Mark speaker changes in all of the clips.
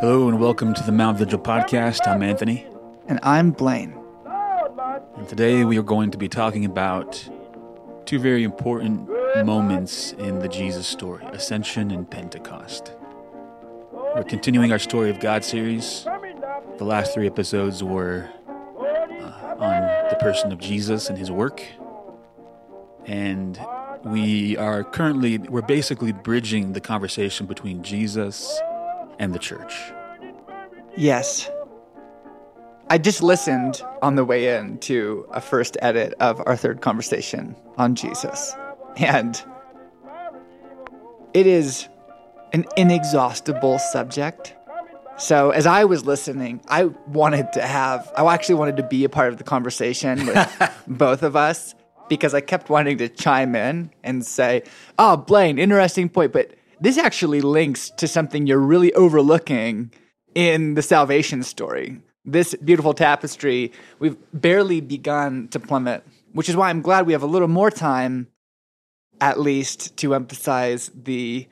Speaker 1: Hello and welcome to the Mount Vigil podcast. I'm Anthony.
Speaker 2: And I'm Blaine.
Speaker 1: And today we are going to be talking about two very important moments in the Jesus story Ascension and Pentecost. We're continuing our Story of God series. The last three episodes were uh, on the person of Jesus and his work. And we are currently, we're basically bridging the conversation between Jesus and the church.
Speaker 2: Yes. I just listened on the way in to a first edit of our third conversation on Jesus. And it is an inexhaustible subject. So as I was listening, I wanted to have, I actually wanted to be a part of the conversation with both of us because I kept wanting to chime in and say, oh, Blaine, interesting point. But this actually links to something you're really overlooking in the salvation story. This beautiful tapestry, we've barely begun to plummet, which is why I'm glad we have a little more time, at least, to emphasize the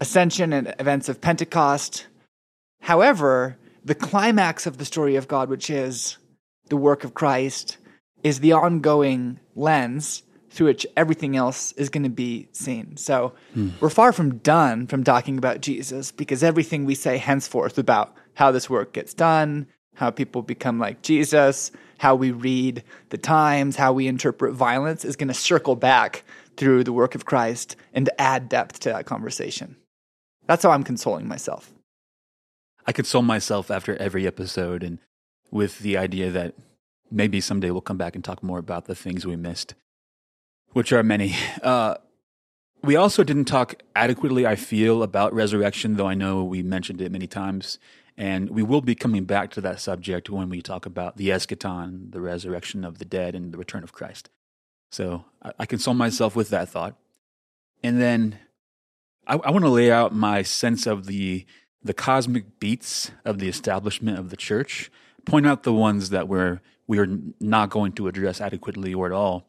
Speaker 2: ascension and events of Pentecost. However, the climax of the story of God, which is the work of Christ, is the ongoing lens through which everything else is going to be seen. So hmm. we're far from done from talking about Jesus because everything we say henceforth about how this work gets done, how people become like Jesus, how we read the times, how we interpret violence is going to circle back through the work of Christ and add depth to that conversation. That's how I'm consoling myself.
Speaker 1: I console myself after every episode and with the idea that maybe someday we'll come back and talk more about the things we missed which are many. Uh, we also didn't talk adequately, I feel, about resurrection, though I know we mentioned it many times. And we will be coming back to that subject when we talk about the eschaton, the resurrection of the dead, and the return of Christ. So I, I console myself with that thought. And then I, I want to lay out my sense of the the cosmic beats of the establishment of the church, point out the ones that we're we are not going to address adequately or at all,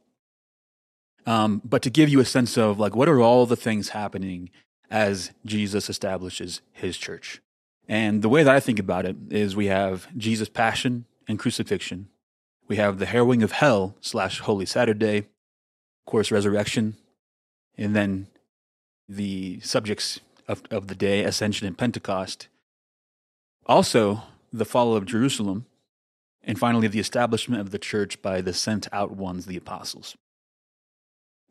Speaker 1: um, but to give you a sense of like what are all the things happening as Jesus establishes his church. And the way that I think about it is we have Jesus' passion and crucifixion. We have the harrowing of hell slash Holy Saturday, of course, resurrection, and then the subjects of, of the day, Ascension and Pentecost. Also, the fall of Jerusalem, and finally, the establishment of the church by the sent out ones, the apostles.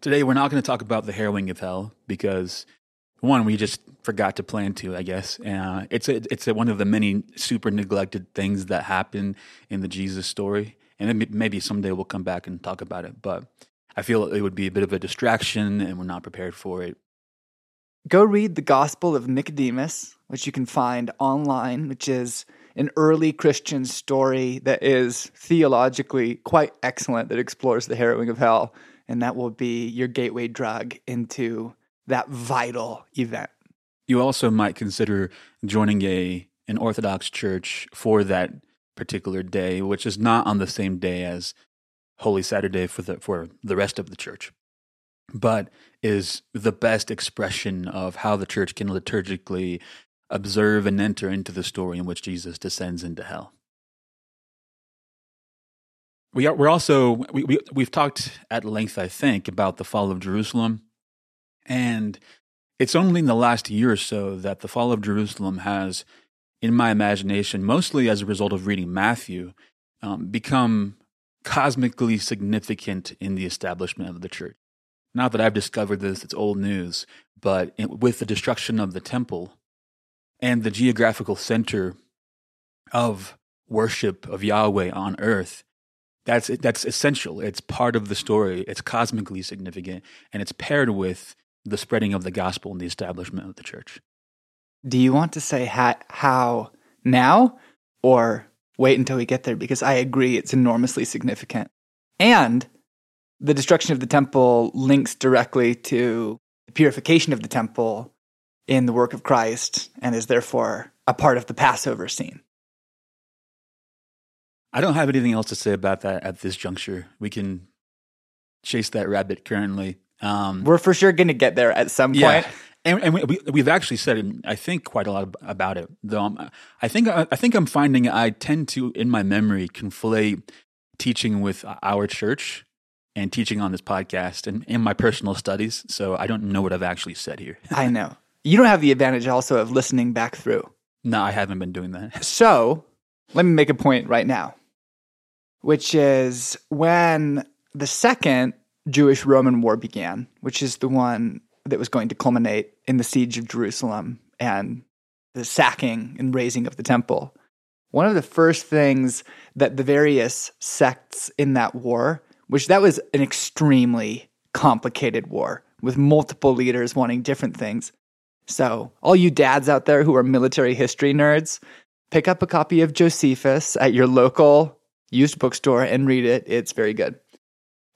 Speaker 1: Today, we're not going to talk about the harrowing of hell because one, we just forgot to plan to, I guess. Uh, it's a, it's a, one of the many super neglected things that happen in the Jesus story, and maybe someday we'll come back and talk about it. But I feel it would be a bit of a distraction, and we're not prepared for it.
Speaker 2: Go read the Gospel of Nicodemus, which you can find online, which is an early Christian story that is theologically quite excellent that explores the harrowing of hell and that will be your gateway drug into that vital event.
Speaker 1: You also might consider joining a an Orthodox church for that particular day, which is not on the same day as Holy Saturday for the for the rest of the church, but is the best expression of how the church can liturgically observe and enter into the story in which Jesus descends into hell. We are, we're also we, we we've talked at length, I think, about the fall of Jerusalem, and it's only in the last year or so that the fall of Jerusalem has, in my imagination, mostly as a result of reading Matthew, um, become cosmically significant in the establishment of the church. Not that I've discovered this; it's old news. But with the destruction of the temple and the geographical center of worship of Yahweh on earth, that's that's essential. It's part of the story. It's cosmically significant, and it's paired with the spreading of the gospel and the establishment of the church.
Speaker 2: Do you want to say ha- how now, or wait until we get there? Because I agree, it's enormously significant, and the destruction of the temple links directly to the purification of the temple in the work of Christ, and is therefore a part of the Passover scene.
Speaker 1: I don't have anything else to say about that at this juncture. We can chase that rabbit currently Um,
Speaker 2: We're for sure going to get there at some
Speaker 1: yeah,
Speaker 2: point.
Speaker 1: and, and we, we've actually said, I think, quite a lot about it. Though I'm, I think I, I think I'm finding I tend to, in my memory, conflate teaching with our church and teaching on this podcast and in my personal studies. So I don't know what I've actually said here.
Speaker 2: I know. You don't have the advantage also of listening back through.
Speaker 1: no, I haven't been doing that.
Speaker 2: So let me make a point right now, which is when the second Jewish Roman war began, which is the one that was going to culminate in the siege of Jerusalem and the sacking and razing of the temple. One of the first things that the various sects in that war, which that was an extremely complicated war with multiple leaders wanting different things. So, all you dads out there who are military history nerds, pick up a copy of Josephus at your local used bookstore and read it. It's very good.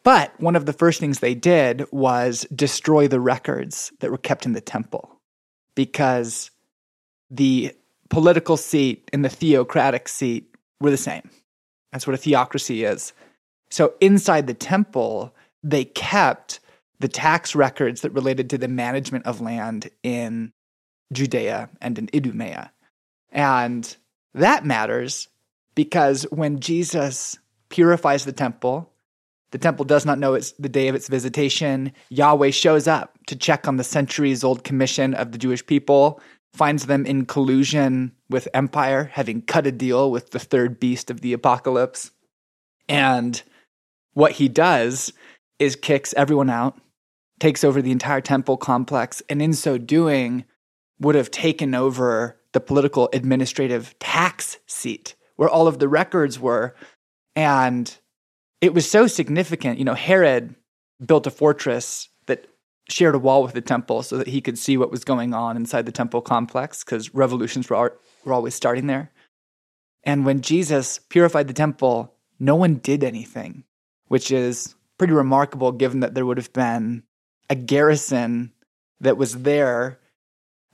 Speaker 2: But one of the first things they did was destroy the records that were kept in the temple because the political seat and the theocratic seat were the same. That's what a theocracy is. So inside the temple, they kept the tax records that related to the management of land in Judea and in Idumea. And that matters because when Jesus purifies the temple, the temple does not know it's the day of its visitation. Yahweh shows up to check on the centuries old commission of the Jewish people, finds them in collusion with empire, having cut a deal with the third beast of the apocalypse. And what he does is kicks everyone out, takes over the entire temple complex, and in so doing, would have taken over the political administrative tax seat where all of the records were. And it was so significant. You know, Herod built a fortress that shared a wall with the temple so that he could see what was going on inside the temple complex because revolutions were, were always starting there. And when Jesus purified the temple, no one did anything, which is pretty remarkable given that there would have been a garrison that was there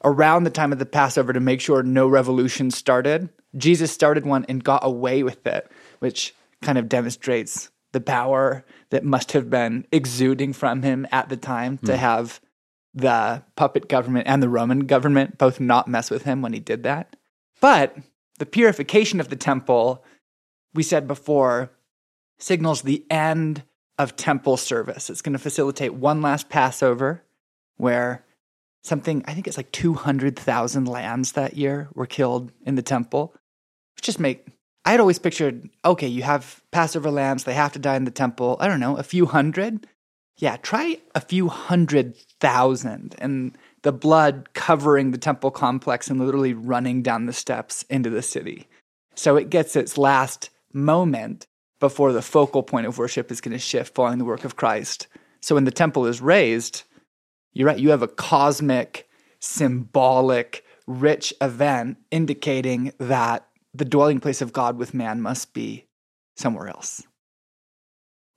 Speaker 2: around the time of the Passover to make sure no revolution started. Jesus started one and got away with it, which kind of demonstrates the power that must have been exuding from him at the time to hmm. have the puppet government and the Roman government both not mess with him when he did that. But the purification of the temple, we said before, signals the end of temple service. It's going to facilitate one last Passover where something, I think it's like 200,000 lambs that year were killed in the temple. Just make, I had always pictured, okay, you have Passover lambs, they have to die in the temple. I don't know, a few hundred? Yeah, try a few hundred thousand and the blood covering the temple complex and literally running down the steps into the city. So it gets its last moment before the focal point of worship is going to shift following the work of Christ. So when the temple is razed, you're right, you have a cosmic, symbolic, rich event indicating that the dwelling place of God with man must be somewhere else.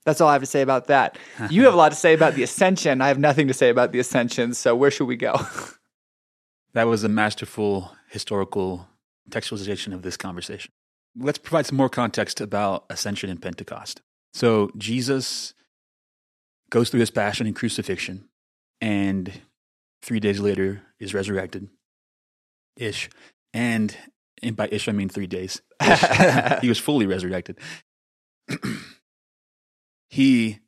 Speaker 2: That's all I have to say about that. You have a lot to say about the ascension. I have nothing to say about the ascension. So where should we go?
Speaker 1: That was a masterful historical textualization of this conversation. Let's provide some more context about Ascension and Pentecost. So, Jesus goes through his passion and crucifixion, and three days later is resurrected ish. And, and by ish, I mean three days. He was fully resurrected. he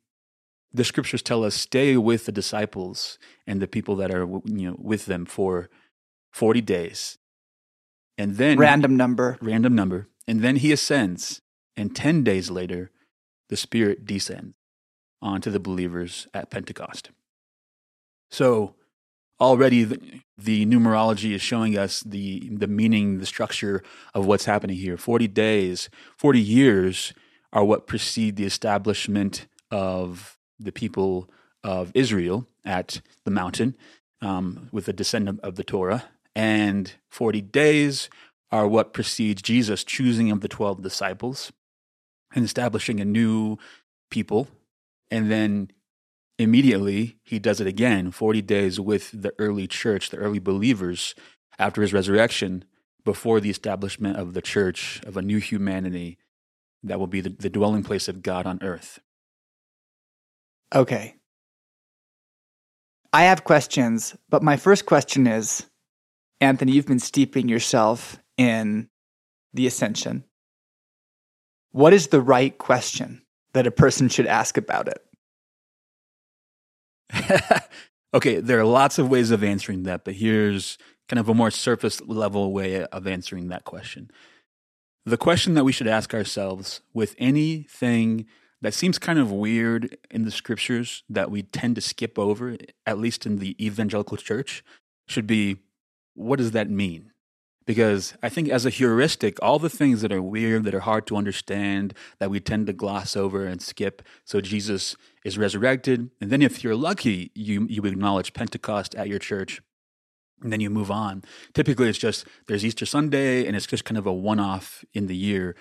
Speaker 1: the scriptures tell us stay with the disciples and the people that are you know with them for 40 days and then
Speaker 2: Random number.
Speaker 1: random number and then he ascends and 10 days later the spirit descends onto the believers at pentecost so already the, the numerology is showing us the the meaning the structure of what's happening here 40 days 40 years are what precede the establishment of the people of Israel at the mountain um, with the descendant of the Torah. And 40 days are what precedes Jesus choosing of the 12 disciples and establishing a new people. And then immediately he does it again 40 days with the early church, the early believers after his resurrection, before the establishment of the church, of a new humanity that will be the, the dwelling place of God on earth.
Speaker 2: Okay. I have questions, but my first question is Anthony, you've been steeping yourself in the ascension. What is the right question that a person should ask about
Speaker 1: it? okay, there are lots of ways of answering that, but here's kind of a more surface level way of answering that question. The question that we should ask ourselves with anything that seems kind of weird in the scriptures that we tend to skip over, at least in the evangelical church, should be what does that mean? Because I think, as a heuristic, all the things that are weird, that are hard to understand, that we tend to gloss over and skip. So, Jesus is resurrected. And then, if you're lucky, you, you acknowledge Pentecost at your church and then you move on. Typically, it's just there's Easter Sunday, and it's just kind of a one off in the year.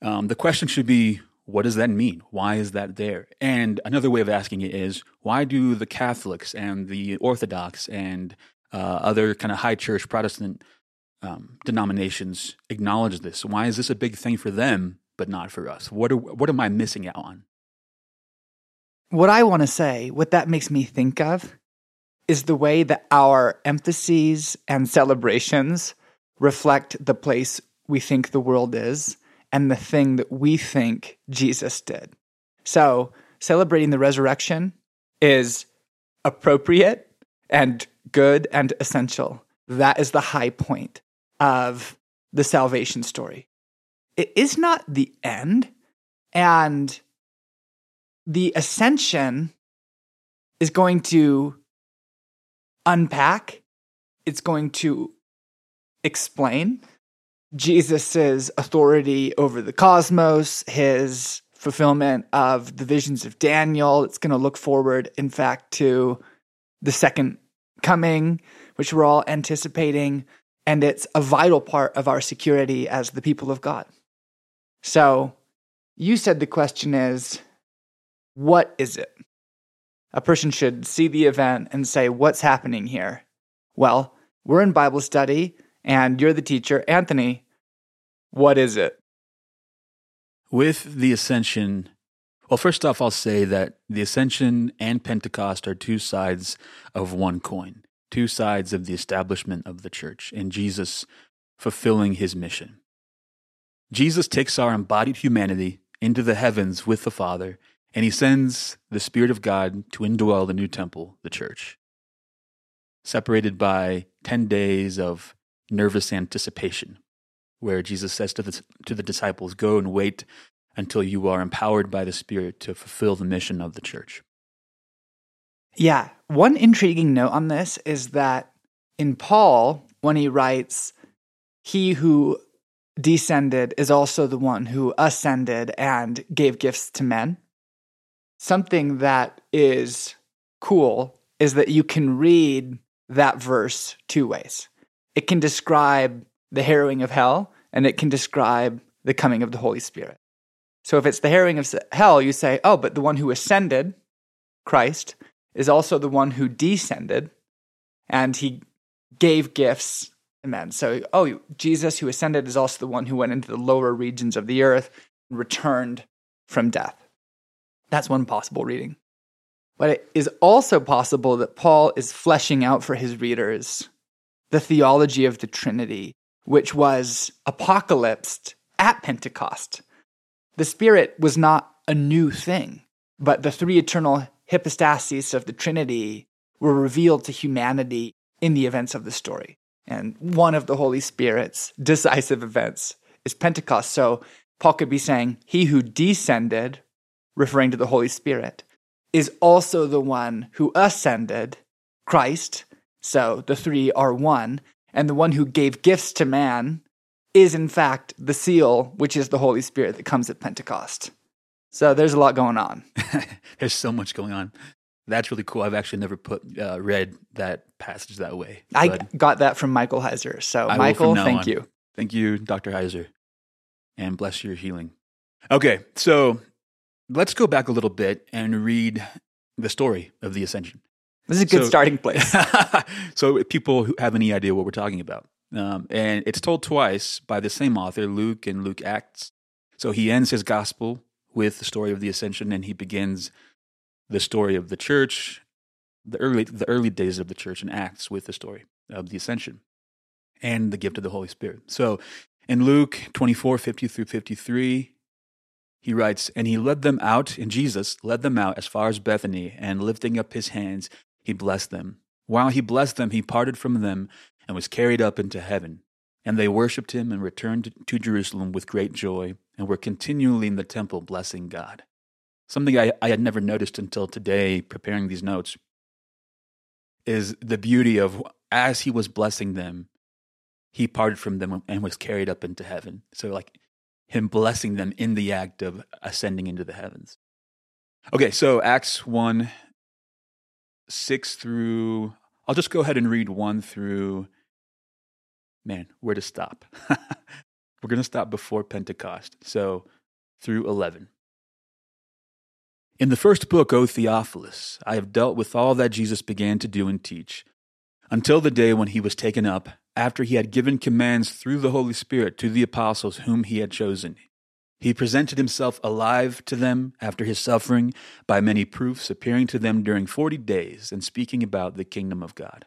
Speaker 1: Um, the question should be what does that mean? Why is that there? And another way of asking it is why do the Catholics and the Orthodox and uh, other kind of high church Protestant um, denominations acknowledge this? Why is this a big thing for them, but not for us? What, are, what am I missing out on?
Speaker 2: What I want to say, what that makes me think of, is the way that our emphases and celebrations reflect the place we think the world is and the thing that we think Jesus did. So, celebrating the resurrection is appropriate and good and essential. That is the high point of the salvation story. It is not the end, and the ascension is going to unpack, it's going to explain Jesus's authority over the cosmos, his fulfillment of the visions of Daniel. It's going to look forward, in fact, to the second coming, which we're all anticipating. And it's a vital part of our security as the people of God. So, you said the question is, what is it? A person should see the event and say, What's happening here? Well, we're in Bible study and you're the teacher. Anthony, what is it?
Speaker 1: With the ascension, well, first off, I'll say that the ascension and Pentecost are two sides of one coin, two sides of the establishment of the church, and Jesus fulfilling his mission. Jesus takes our embodied humanity into the heavens with the Father, and he sends the Spirit of God to indwell the new temple, the church. Separated by 10 days of nervous anticipation, where Jesus says to the, to the disciples, Go and wait until you are empowered by the Spirit to fulfill the mission of the church.
Speaker 2: Yeah. One intriguing note on this is that in Paul, when he writes, He who descended is also the one who ascended and gave gifts to men. Something that is cool is that you can read that verse two ways it can describe the harrowing of hell and it can describe the coming of the Holy Spirit. So if it's the harrowing of hell, you say, oh, but the one who ascended, Christ, is also the one who descended and he gave gifts to men. So, oh, Jesus who ascended is also the one who went into the lower regions of the earth and returned from death. That's one possible reading. But it is also possible that Paul is fleshing out for his readers the theology of the Trinity, which was apocalypsed at Pentecost. The Spirit was not a new thing, but the three eternal hypostases of the Trinity were revealed to humanity in the events of the story. And one of the Holy Spirit's decisive events is Pentecost. So Paul could be saying, He who descended, referring to the Holy Spirit, is also the one who ascended, Christ, so the three are one, and the one who gave gifts to man is in fact the seal, which is the Holy Spirit that comes at Pentecost. So there's a lot going on.
Speaker 1: there's so much going on. That's really cool. I've actually never put uh, read that passage that way.
Speaker 2: I got that from Michael Heiser. So I Michael, thank on. you.
Speaker 1: Thank you, Dr. Heiser, and bless your healing. Okay, so let's go back a little bit and read the story of the ascension.
Speaker 2: This is a good so, starting place.
Speaker 1: so people who have any idea what we're talking about. Um, and it's told twice by the same author, Luke and Luke Acts. So he ends his gospel with the story of the ascension and he begins the story of the church the early the early days of the church in Acts with the story of the ascension and the gift of the Holy Spirit. So in Luke 24, 50 through 53, he writes, And he led them out, and Jesus led them out as far as Bethany, and lifting up his hands, he blessed them. While he blessed them, he parted from them and was carried up into heaven. And they worshipped him and returned to Jerusalem with great joy, and were continually in the temple blessing God. Something I, I had never noticed until today, preparing these notes, is the beauty of as he was blessing them, he parted from them and was carried up into heaven. So, like him blessing them in the act of ascending into the heavens. Okay, so Acts 1 6 through, I'll just go ahead and read 1 through, man, where to stop? We're going to stop before Pentecost. So through 11. In the first book, O Theophilus, I have dealt with all that Jesus began to do and teach, until the day when he was taken up, after he had given commands through the Holy Spirit to the apostles whom he had chosen. He presented himself alive to them after his suffering by many proofs, appearing to them during forty days and speaking about the kingdom of God.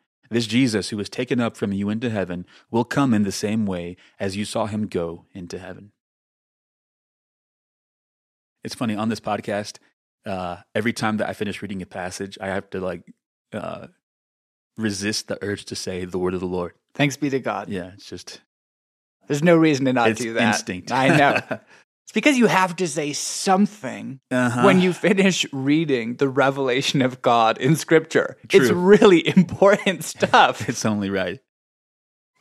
Speaker 1: This Jesus, who was taken up from you into heaven, will come in the same way as you saw him go into heaven. It's funny on this podcast, uh, every time that I finish reading a passage, I have to like uh, resist the urge to say the word of the Lord.
Speaker 2: Thanks be to God.
Speaker 1: Yeah, it's just
Speaker 2: There's no reason to not do that.
Speaker 1: instinct.
Speaker 2: I know. It's because you have to say something
Speaker 1: uh-huh.
Speaker 2: when you finish reading the revelation of God in scripture. It's really important stuff.
Speaker 1: it's only right.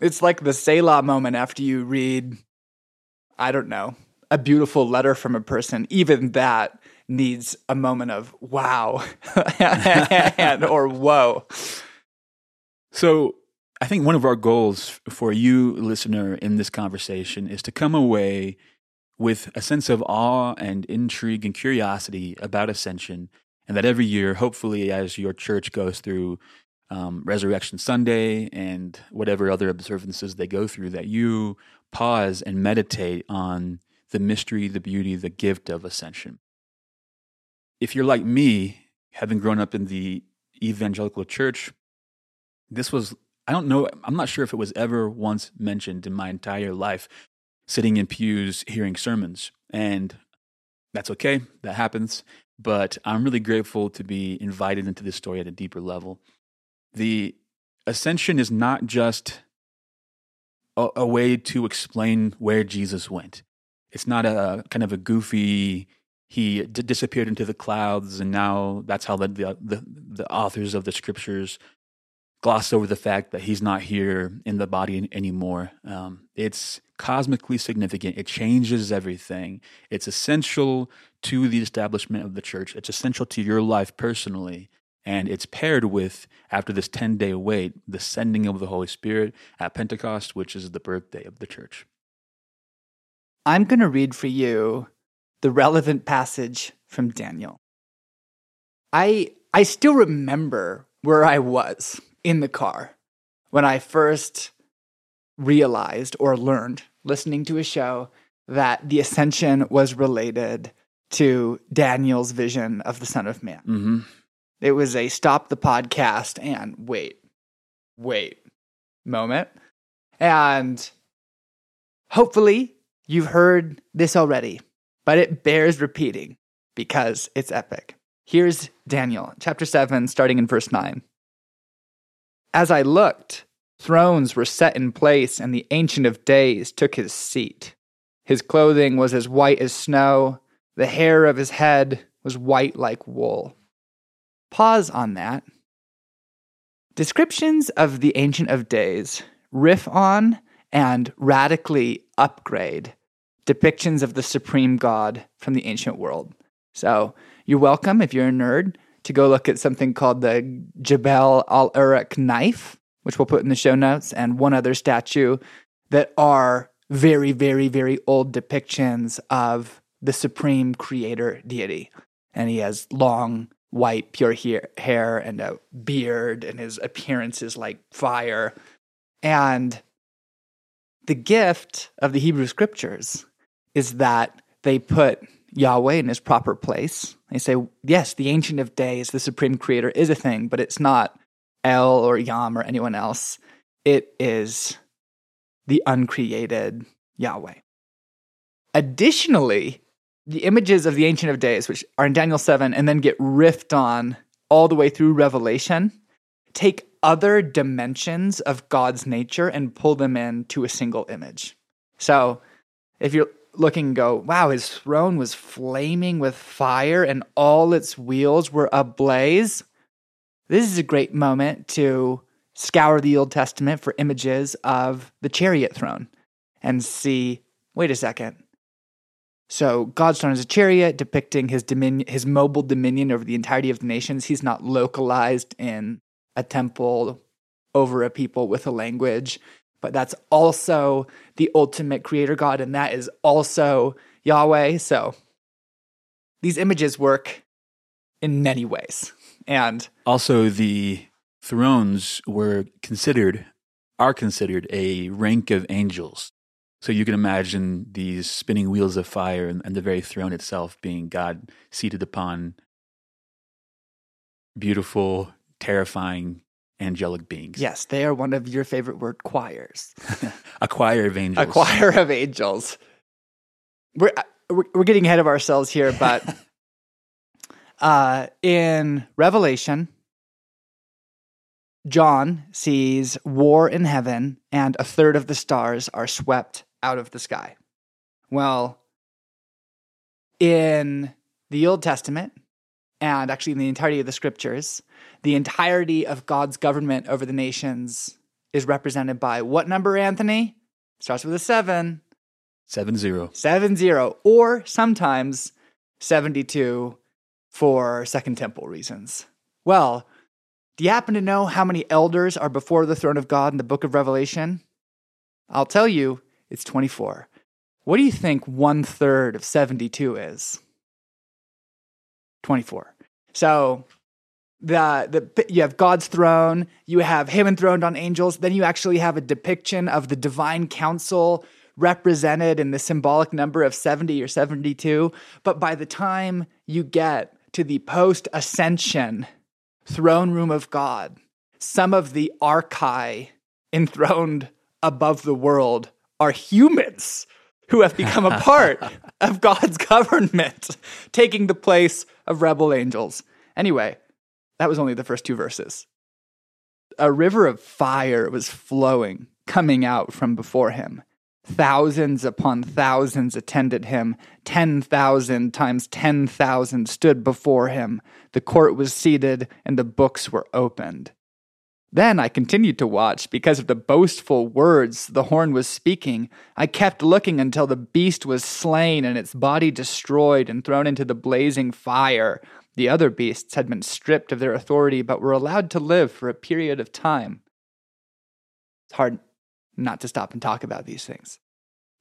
Speaker 2: it's like the Selah moment after you read, I don't know, a beautiful letter from a person. Even that needs a moment of wow and, or whoa.
Speaker 1: So I think one of our goals for you, listener, in this conversation is to come away with a sense of awe and intrigue and curiosity about Ascension, and that every year, hopefully, as your church goes through um, Resurrection Sunday and whatever other observances they go through, that you pause and meditate on the mystery, the beauty, the gift of Ascension. If you're like me, having grown up in the evangelical church, this was, I don't know, I'm not sure if it was ever once mentioned in my entire life, sitting in pews hearing sermons. And that's okay, that happens. But I'm really grateful to be invited into this story at a deeper level. The ascension is not just a, a way to explain where Jesus went. It's not a kind of a goofy, he d- disappeared into the clouds, and now that's how the, the, the, authors of the scriptures gloss over the fact that he's not here in the body anymore. Um, it's cosmically significant. It changes everything. It's essential to the establishment of the church. It's essential to your life personally. And it's paired with, after this 10 day wait, the sending of the Holy Spirit at Pentecost, which is the birthday of the church.
Speaker 2: I'm going to read for you the relevant passage from Daniel. I I still remember where I was in the car when I first realized or learned listening to a show that the ascension was related to Daniel's vision of the Son of Man.
Speaker 1: Mm-hmm.
Speaker 2: It was a stop the podcast and wait, wait moment. And hopefully you've heard this already, but it bears repeating because it's epic. Here's Daniel, chapter 7, starting in verse 9. As I looked, thrones were set in place, and the Ancient of Days took his seat. His clothing was as white as snow. The hair of his head was white like wool. Pause on that. Descriptions of the Ancient of Days riff on and radically upgrade depictions of the supreme God from the ancient world. So you're welcome, if you're a nerd, to go look at something called the Gebel el Arak knife, which we'll put in the show notes, and one other statue that are very, very, very old depictions of the supreme creator deity. And he has long, white, pure hair and a beard, and his appearance is like fire. And the gift of the Hebrew scriptures is that they put Yahweh in his proper place. They say, yes, the Ancient of Days, the Supreme Creator, is a thing, but it's not El or Yam or anyone else. It is the uncreated Yahweh. Additionally, the images of the Ancient of Days, which are in Daniel 7 and then get riffed on all the way through Revelation, take other dimensions of God's nature and pull them into a single image. So if you're looking and go, wow, his throne was flaming with fire and all its wheels were ablaze, this is a great moment to scour the Old Testament for images of the chariot throne and see, wait a second. So God's throne is a chariot depicting his dominion, his mobile dominion over the entirety of the nations. He's not localized in a temple over a people with a language, but that's also the ultimate creator God, and that is also Yahweh. So these images work in many ways. And
Speaker 1: also, the thrones were considered, are considered a rank of angels. So you can imagine these spinning wheels of fire and, and the very throne itself being God seated upon beautiful terrifying angelic beings.
Speaker 2: Yes, they are one of your favorite word choirs.
Speaker 1: a choir of angels.
Speaker 2: A choir of angels. We're uh, we're getting ahead of ourselves here, but uh, in Revelation, John sees war in heaven, and a third of the stars are swept out of the sky. Well, in the Old Testament, and actually in the entirety of the scriptures, the entirety of God's government over the nations is represented by what number, Anthony? Starts with a seven.
Speaker 1: Seven zero.
Speaker 2: Seven zero. Or sometimes 72 for Second Temple reasons. Well, do you happen to know how many elders are before the throne of God in the book of Revelation? I'll tell you, it's 24. What do you think one third of 72 is? 24. So the the you have God's throne, you have him enthroned on angels, then you actually have a depiction of the divine council represented in the symbolic number of 70 or 72, but by the time you get to the post ascension throne room of God, some of the archai enthroned above the world are humans who have become a part of God's government, taking the place of rebel angels. Anyway, that was only the first two verses. A river of fire was flowing, coming out from before him. Thousands upon thousands attended him. 10,000 times 10,000 stood before him. The court was seated and the books were opened. Then I continued to watch because of the boastful words the horn was speaking. I kept looking until the beast was slain and its body destroyed and thrown into the blazing fire. The other beasts had been stripped of their authority but were allowed to live for a period of time. It's hard not to stop and talk about these things.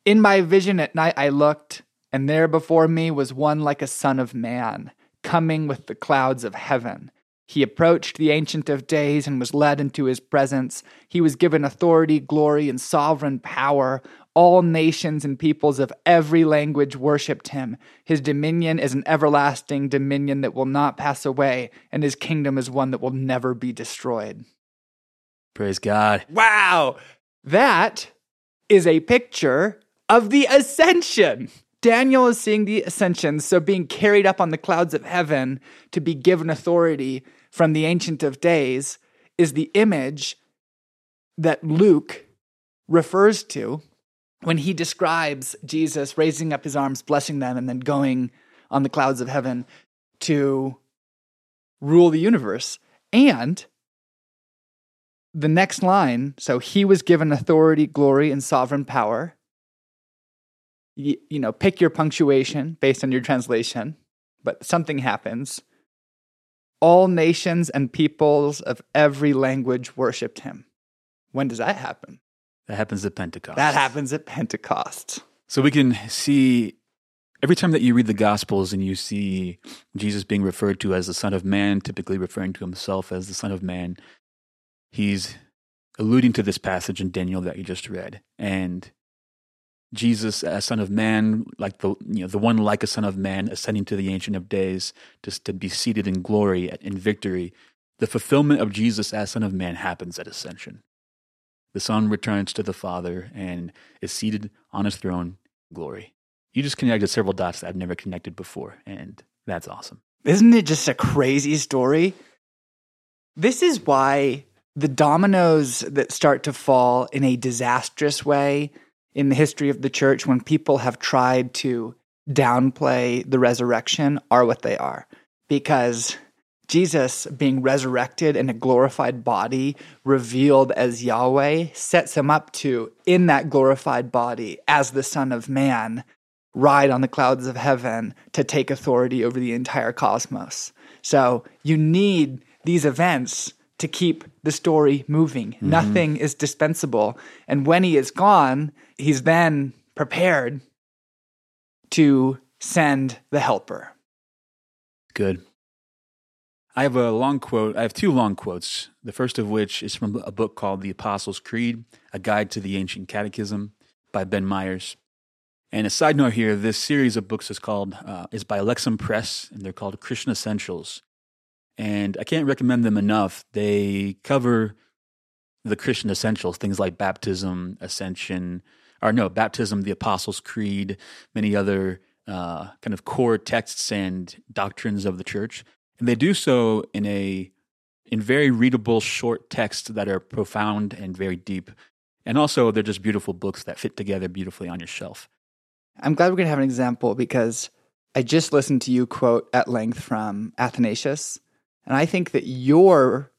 Speaker 2: In my vision at night, I looked, and there before me was one like a son of man, coming with the clouds of heaven. He approached the Ancient of Days and was led into his presence. He was given authority, glory, and sovereign power. All nations and peoples of every language worshipped him. His dominion is an everlasting dominion that will not pass away, and his kingdom is one that will never be destroyed.
Speaker 1: Praise God.
Speaker 2: Wow! That is a picture of the ascension. Daniel is seeing the ascension, so being carried up on the clouds of heaven to be given authority from the Ancient of Days is the image that Luke refers to when he describes Jesus raising up his arms, blessing them, and then going on the clouds of heaven to rule the universe. And the next line so he was given authority, glory, and sovereign power. You, you know, pick your punctuation based on your translation, but something happens. All nations and peoples of every language worshiped him. When does that happen?
Speaker 1: That happens at Pentecost.
Speaker 2: That happens at Pentecost.
Speaker 1: So we can see every time that you read the Gospels and you see Jesus being referred to as the Son of Man, typically referring to himself as the Son of Man, he's alluding to this passage in Daniel that you just read. And Jesus as Son of Man, like the you know the one like a Son of Man, ascending to the Ancient of Days, just to be seated in glory in victory. The fulfillment of Jesus as Son of Man happens at Ascension. The Son returns to the Father and is seated on his throne, glory. You just connected several dots that I've never connected before, and that's awesome.
Speaker 2: Isn't it just a crazy story? This is why the dominoes that start to fall in a disastrous way in the history of the church when people have tried to downplay the resurrection are what they are. Because Jesus being resurrected in a glorified body, revealed as Yahweh, sets him up to, in that glorified body, as the Son of Man, ride on the clouds of heaven to take authority over the entire cosmos. So you need these events to keep the story moving. Mm-hmm. Nothing is dispensable. And when he is gone, he's then prepared to send the helper.
Speaker 1: Good. I have a long quote. I have two long quotes. The first of which is from a book called The Apostles' Creed, A Guide to the Ancient Catechism by Ben Myers. And a side note here, this series of books is called uh, is by Lexham Press, and they're called Christian Essentials. And I can't recommend them enough. They cover the Christian essentials, things like baptism, ascension, or no, baptism, the Apostles' Creed, many other uh, kind of core texts and doctrines of the church. And they do so in a in very readable short texts that are profound and very deep. And also they're just beautiful books that fit together beautifully on your shelf.
Speaker 2: I'm glad we're going to have an example because I just listened to you quote at length from Athanasius. And I think that your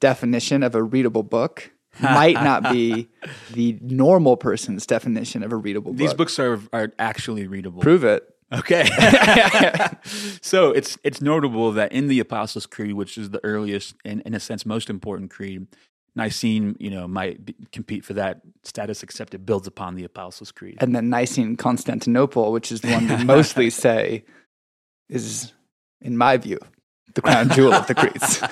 Speaker 2: definition of a readable book might not be the normal person's definition of a readable book.
Speaker 1: These books are, are actually readable.
Speaker 2: Prove it.
Speaker 1: Okay. so it's it's notable that in the Apostles' Creed, which is the earliest and in a sense most important creed, Nicene, you know, might be, compete for that status, except it builds upon the Apostles' Creed.
Speaker 2: And then Nicene Constantinople, which is the one we mostly say is, in my view, the crown jewel of the creeds.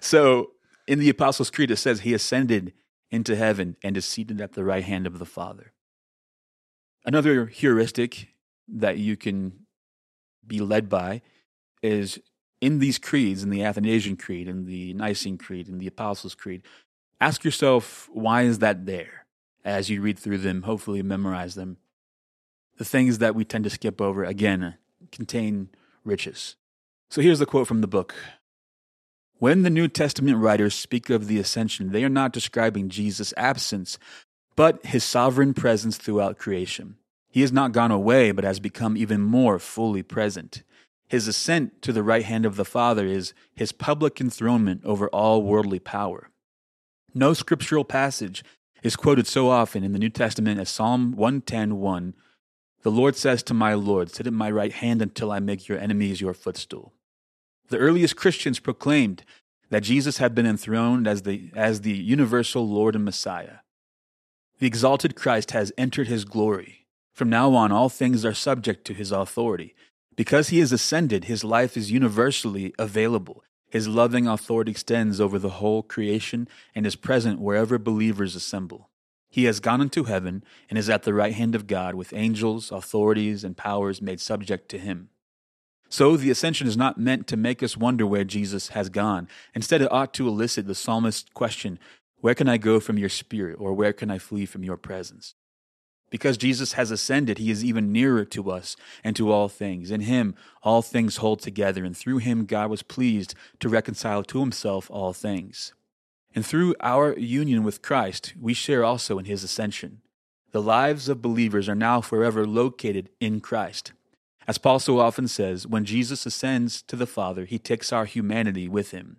Speaker 1: so in the Apostles' Creed, it says he ascended into heaven and is seated at the right hand of the Father. Another heuristic that you can be led by is in these creeds, in the Athanasian Creed, in the Nicene Creed, in the Apostles' Creed, ask yourself, why is that there? As you read through them, hopefully memorize them. The things that we tend to skip over, again, contain riches. So here's the quote from the book When the New Testament writers speak of the ascension, they are not describing Jesus' absence, but his sovereign presence throughout creation. He has not gone away, but has become even more fully present. His ascent to the right hand of the Father is his public enthronement over all worldly power. No scriptural passage is quoted so often in the New Testament as Psalm 110:1. The Lord says to my Lord, Sit at my right hand until I make your enemies your footstool. The earliest Christians proclaimed that Jesus had been enthroned as the, as the universal Lord and Messiah. The exalted Christ has entered his glory. From now on, all things are subject to his authority. Because he has ascended, his life is universally available. His loving authority extends over the whole creation and is present wherever believers assemble. He has gone into heaven and is at the right hand of God with angels, authorities, and powers made subject to him. So the ascension is not meant to make us wonder where Jesus has gone. Instead, it ought to elicit the psalmist's question, Where can I go from your spirit, or where can I flee from your presence? Because Jesus has ascended, he is even nearer to us and to all things. In him, all things hold together, and through him, God was pleased to reconcile to himself all things. And through our union with Christ, we share also in his ascension. The lives of believers are now forever located in Christ. As Paul so often says, when Jesus ascends to the Father, he takes our humanity with him.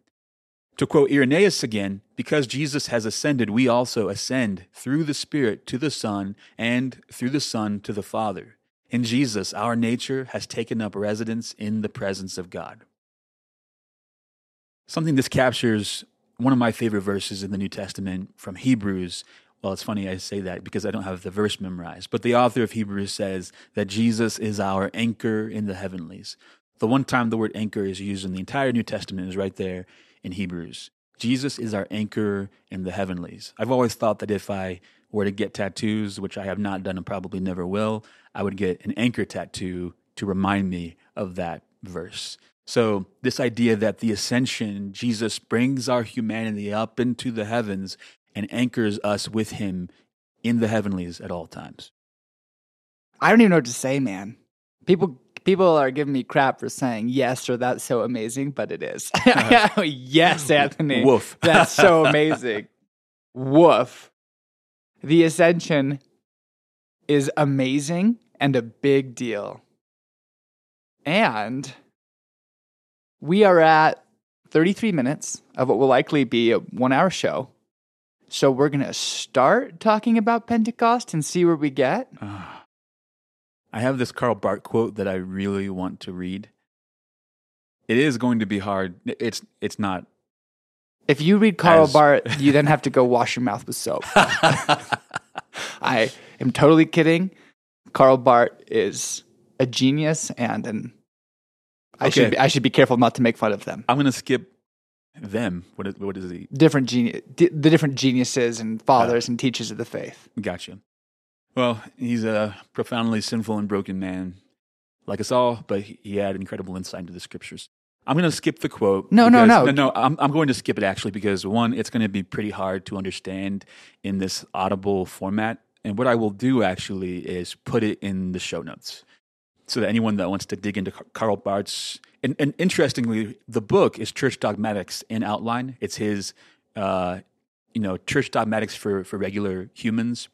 Speaker 1: To quote Irenaeus again, because Jesus has ascended, we also ascend through the Spirit to the Son and through the Son to the Father. In Jesus, our nature has taken up residence in the presence of God. Something this captures one of my favorite verses in the New Testament from Hebrews. Well, it's funny I say that because I don't have the verse memorized, but the author of Hebrews says that Jesus is our anchor in the heavenlies. The one time the word anchor is used in the entire New Testament is right there in Hebrews. Jesus is our anchor in the heavenlies. I've always thought that if I were to get tattoos, which I have not done and probably never will, I would get an anchor tattoo to remind me of that verse. So, this idea that the ascension, Jesus brings our humanity up into the heavens and anchors us with him in the heavenlies at all times.
Speaker 2: I don't even know what to say, man. People people are giving me crap for saying yes or that's so amazing, but it is. yes, Anthony.
Speaker 1: Woof.
Speaker 2: That's so amazing. Woof. The ascension is amazing and a big deal. And we are at 33 minutes of what will likely be a one hour show. So we're going to start talking about Pentecost and see where we get. Ah.
Speaker 1: I have this Karl Barth quote that I really want to read. It is going to be hard. It's it's not.
Speaker 2: If you read Karl
Speaker 1: As-
Speaker 2: Barth, you then have to go wash your mouth with soap. I am totally kidding. Karl Barth is a genius and an I should be, I should be careful not to make fun of them.
Speaker 1: I'm going to skip them. What is, what is he?
Speaker 2: Different genius, the different geniuses and fathers ah. and teachers of the faith.
Speaker 1: Gotcha. Well, he's a profoundly sinful and broken man, like us all, but he had incredible insight into the scriptures. I'm going to skip the quote.
Speaker 2: No, no,
Speaker 1: because-
Speaker 2: no.
Speaker 1: no. I'm, I'm going to skip it actually because one, it's going to be pretty hard to understand in this audible format. And what I will do actually is put it in the show notes so that anyone that wants to dig into Karl Barth's and, and interestingly, the book is Church Dogmatics in outline. It's his, uh, you know, Church Dogmatics for for regular humans,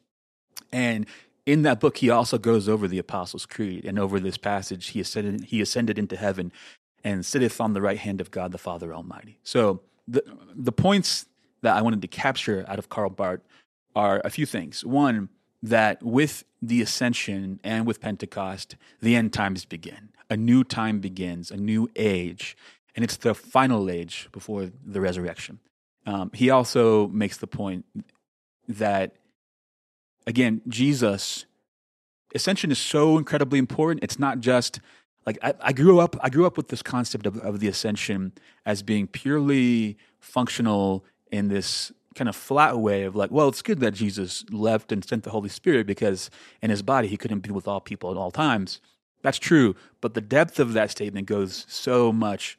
Speaker 1: and in that book, he also goes over the Apostles' Creed and over this passage. He ascended, he ascended into heaven and sitteth on the right hand of God the Father Almighty. So the the points that I wanted to capture out of Karl Barth are a few things. One, that with the ascension and with Pentecost, the end times begin. A new time begins, a new age, and it's the final age before the resurrection. Um, he also makes the point that, again, Jesus, ascension is so incredibly important. It's not just like I, I grew up. I grew up with this concept of, of the ascension as being purely functional in this kind of flat way of like, well, it's good that Jesus left and sent the Holy Spirit because in his body he couldn't be with all people at all times. That's true, but the depth of that statement goes so much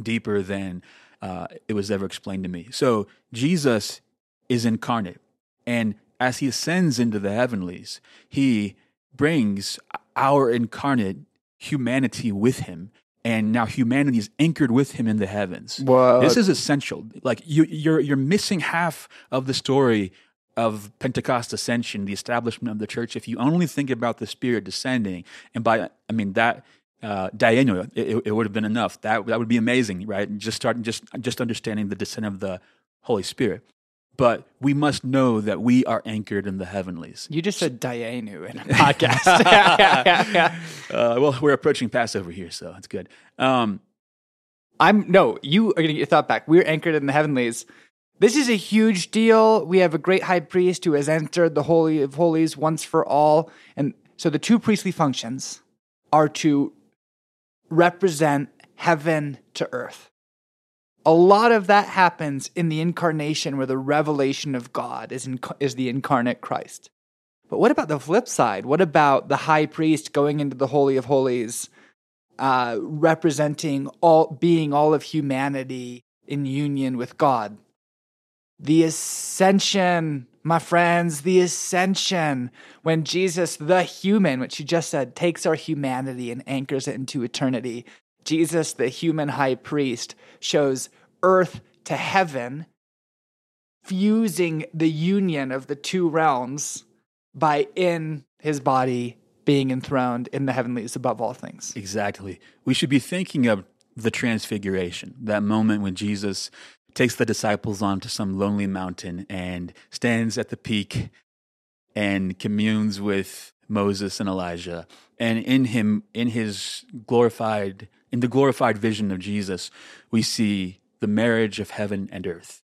Speaker 1: deeper than uh, it was ever explained to me. So Jesus is incarnate, and as he ascends into the heavenlies, he brings our incarnate humanity with him. And now humanity is anchored with him in the heavens.
Speaker 2: Whoa.
Speaker 1: This is essential. Like you, you're you're missing half of the story of Pentecost ascension, the establishment of the church. If you only think about the Spirit descending, and by I mean that uh, it, it- it would have been enough. That that would be amazing, right? Just starting just just understanding the descent of the Holy Spirit. But we must know that we are anchored in the heavenlies.
Speaker 2: You just said Dayenu in a podcast.
Speaker 1: Uh, well, we're approaching Passover here, so it's good. Um,
Speaker 2: I'm no, you are gonna get your thought back. We're anchored in the heavenlies. This is a huge deal. We have a great high priest who has entered the holy of holies once for all, and so the two priestly functions are to represent heaven to earth. A lot of that happens in the incarnation, where the revelation of God is inc- is the incarnate Christ. But what about the flip side? What about the high priest going into the holy of holies? uh, representing all being all of humanity in union with God. The ascension, my friends, the ascension, when Jesus, the human, which you just said, takes our humanity and anchors it into eternity. Jesus, the human high priest, shows earth to heaven, fusing the union of the two realms by in his body being enthroned in the heavenlies above all things.
Speaker 1: Exactly. We should be thinking of the transfiguration, that moment when Jesus takes the disciples onto some lonely mountain and stands at the peak and communes with Moses and Elijah. And in him, in his glorified, in the glorified vision of Jesus, we see the marriage of heaven and earth.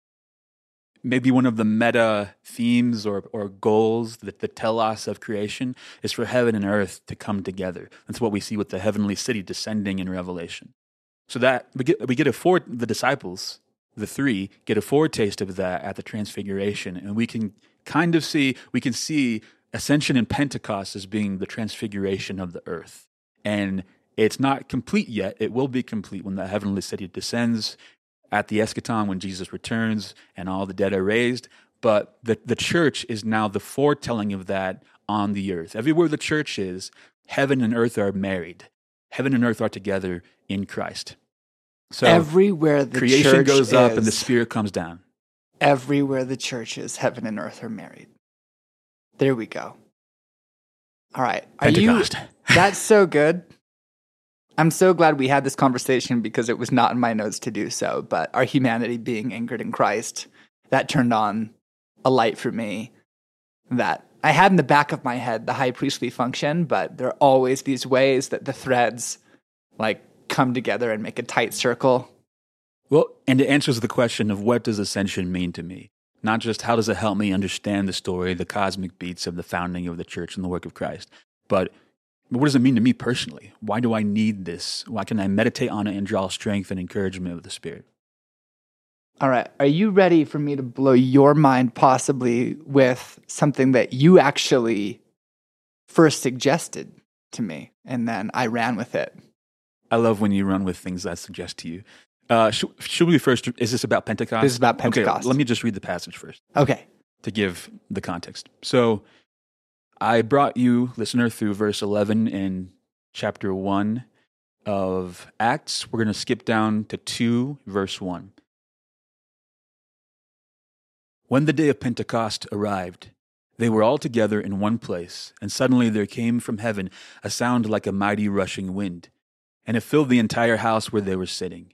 Speaker 1: Maybe one of the meta themes or, or goals that the telos of creation is for heaven and earth to come together. That's what we see with the heavenly city descending in Revelation. So that we get, we get a fore, the disciples, the three, get a foretaste of that at the transfiguration. And we can kind of see, we can see ascension and Pentecost as being the transfiguration of the earth. And it's not complete yet. It will be complete when the heavenly city descends at the eschaton when Jesus returns and all the dead are raised. But the, the church is now the foretelling of that on the earth. Everywhere the church is, heaven and earth are married. Heaven and earth are together in Christ.
Speaker 2: So everywhere the
Speaker 1: creation goes
Speaker 2: is,
Speaker 1: up and the spirit comes down.
Speaker 2: Everywhere the church is, heaven and earth are married. There we go. All right.
Speaker 1: Are Pentecost.
Speaker 2: you That's so good. I'm so glad we had this conversation because it was not in my notes to do so, but our humanity being anchored in Christ, that turned on a light for me that I had in the back of my head the high priestly function, but there are always these ways that the threads like come together and make a tight circle.
Speaker 1: Well, and it answers the question of what does ascension mean to me? Not just how does it help me understand the story, the cosmic beats of the founding of the church and the work of Christ, but what does it mean to me personally? Why do I need this? Why can I meditate on it and draw strength and encouragement of the Spirit?
Speaker 2: All right. Are you ready for me to blow your mind possibly with something that you actually first suggested to me and then I ran with it?
Speaker 1: I love when you run with things I suggest to you. Uh, should, should, we first? Is this about Pentecost?
Speaker 2: This is about Pentecost.
Speaker 1: Okay, let me just read the passage first.
Speaker 2: Okay.
Speaker 1: To give the context. So, I brought you, listener, through verse 11 in chapter 1 of Acts. We're going to skip down to 2, verse 1. When the day of Pentecost arrived, they were all together in one place, and suddenly there came from heaven a sound like a mighty rushing wind, and it filled the entire house where they were sitting.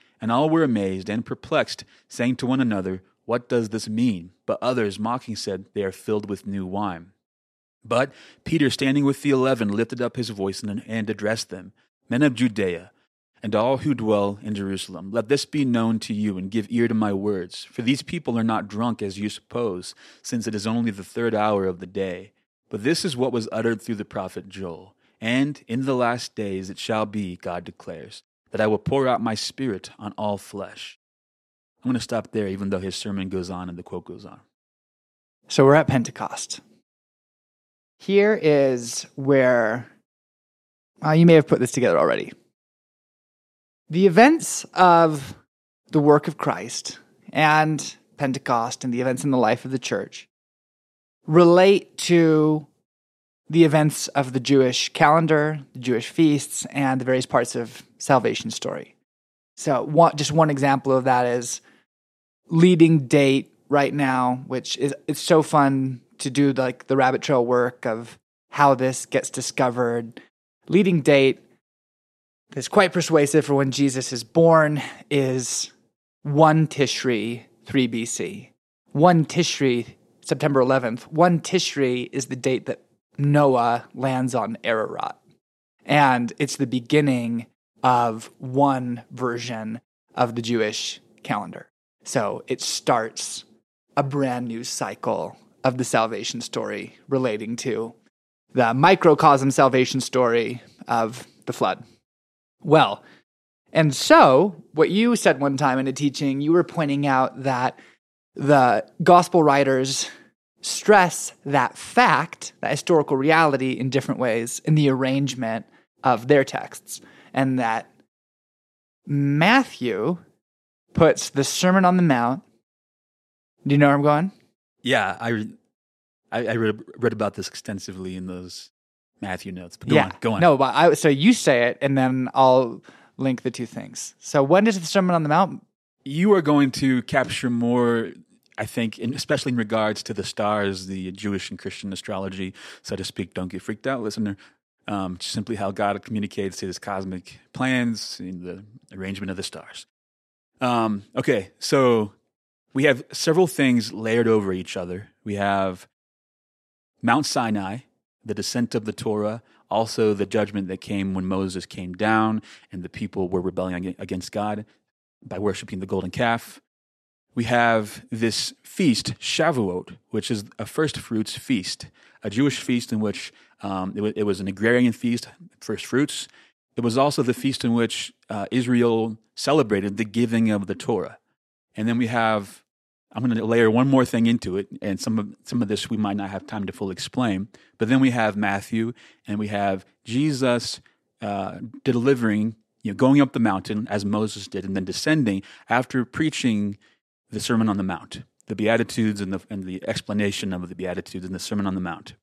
Speaker 1: And all were amazed and perplexed, saying to one another, What does this mean? But others, mocking, said, They are filled with new wine. But Peter, standing with the eleven, lifted up his voice and, addressed them, Men of Judea, and all who dwell in Jerusalem, let this be known to you, and give ear to my words. For these people are not drunk as you suppose, since it is only the third hour of the day. But this is what was uttered through the prophet Joel. And in the last days it shall be, God declares that I will pour out my spirit on all flesh. I'm going to stop there, even though his sermon goes on and the quote goes on.
Speaker 2: So we're at Pentecost. Here is where uh, you may have put this together already. The events of the work of Christ and Pentecost and the events in the life of the church relate to the events of the Jewish calendar, the Jewish feasts, and the various parts of salvation story. So, one, just one example of that is leading date right now, which is it's so fun to do like the rabbit trail work of how this gets discovered. Leading date is quite persuasive for when Jesus is born is 1 Tishri 3 BC. 1 Tishri, September 11th. 1 Tishri is the date that Noah lands on Ararat. And it's the beginning of one version of the Jewish calendar. So it starts a brand new cycle of the salvation story relating to the microcosm salvation story of the flood. Well, and so what you said one time in a teaching, you were pointing out that the gospel writers stress that fact, that historical reality, in different ways in the arrangement of their texts, and that Matthew puts the Sermon on the Mount. Do you know where I'm going?
Speaker 1: Yeah, I, I, I read, read about this extensively in those Matthew notes. But go
Speaker 2: yeah.
Speaker 1: on, go on.
Speaker 2: No, but I, so you say it, and then I'll link the two things. So when does the Sermon on the Mount?
Speaker 1: You are going to capture more, I think, in, especially in regards to the stars, the Jewish and Christian astrology, so to speak. Don't get freaked out, listener. Um, simply how God communicates his cosmic plans in the arrangement of the stars. Um, okay, so we have several things layered over each other. We have Mount Sinai, the descent of the Torah, also the judgment that came when Moses came down and the people were rebelling against God by worshiping the golden calf. We have this feast, Shavuot, which is a first fruits feast, a Jewish feast in which um, it, w- it, was an agrarian feast, first fruits. It was also the feast in which uh, Israel celebrated the giving of the Torah. And then we have I'm going to layer one more thing into it, and some of some of this we might not have time to fully explain. But then we have Matthew, and we have Jesus uh, delivering, you know, going up the mountain as Moses did, and then descending after preaching the Sermon on the Mount, the Beatitudes, and the and the explanation of the Beatitudes and the Sermon on the Mount.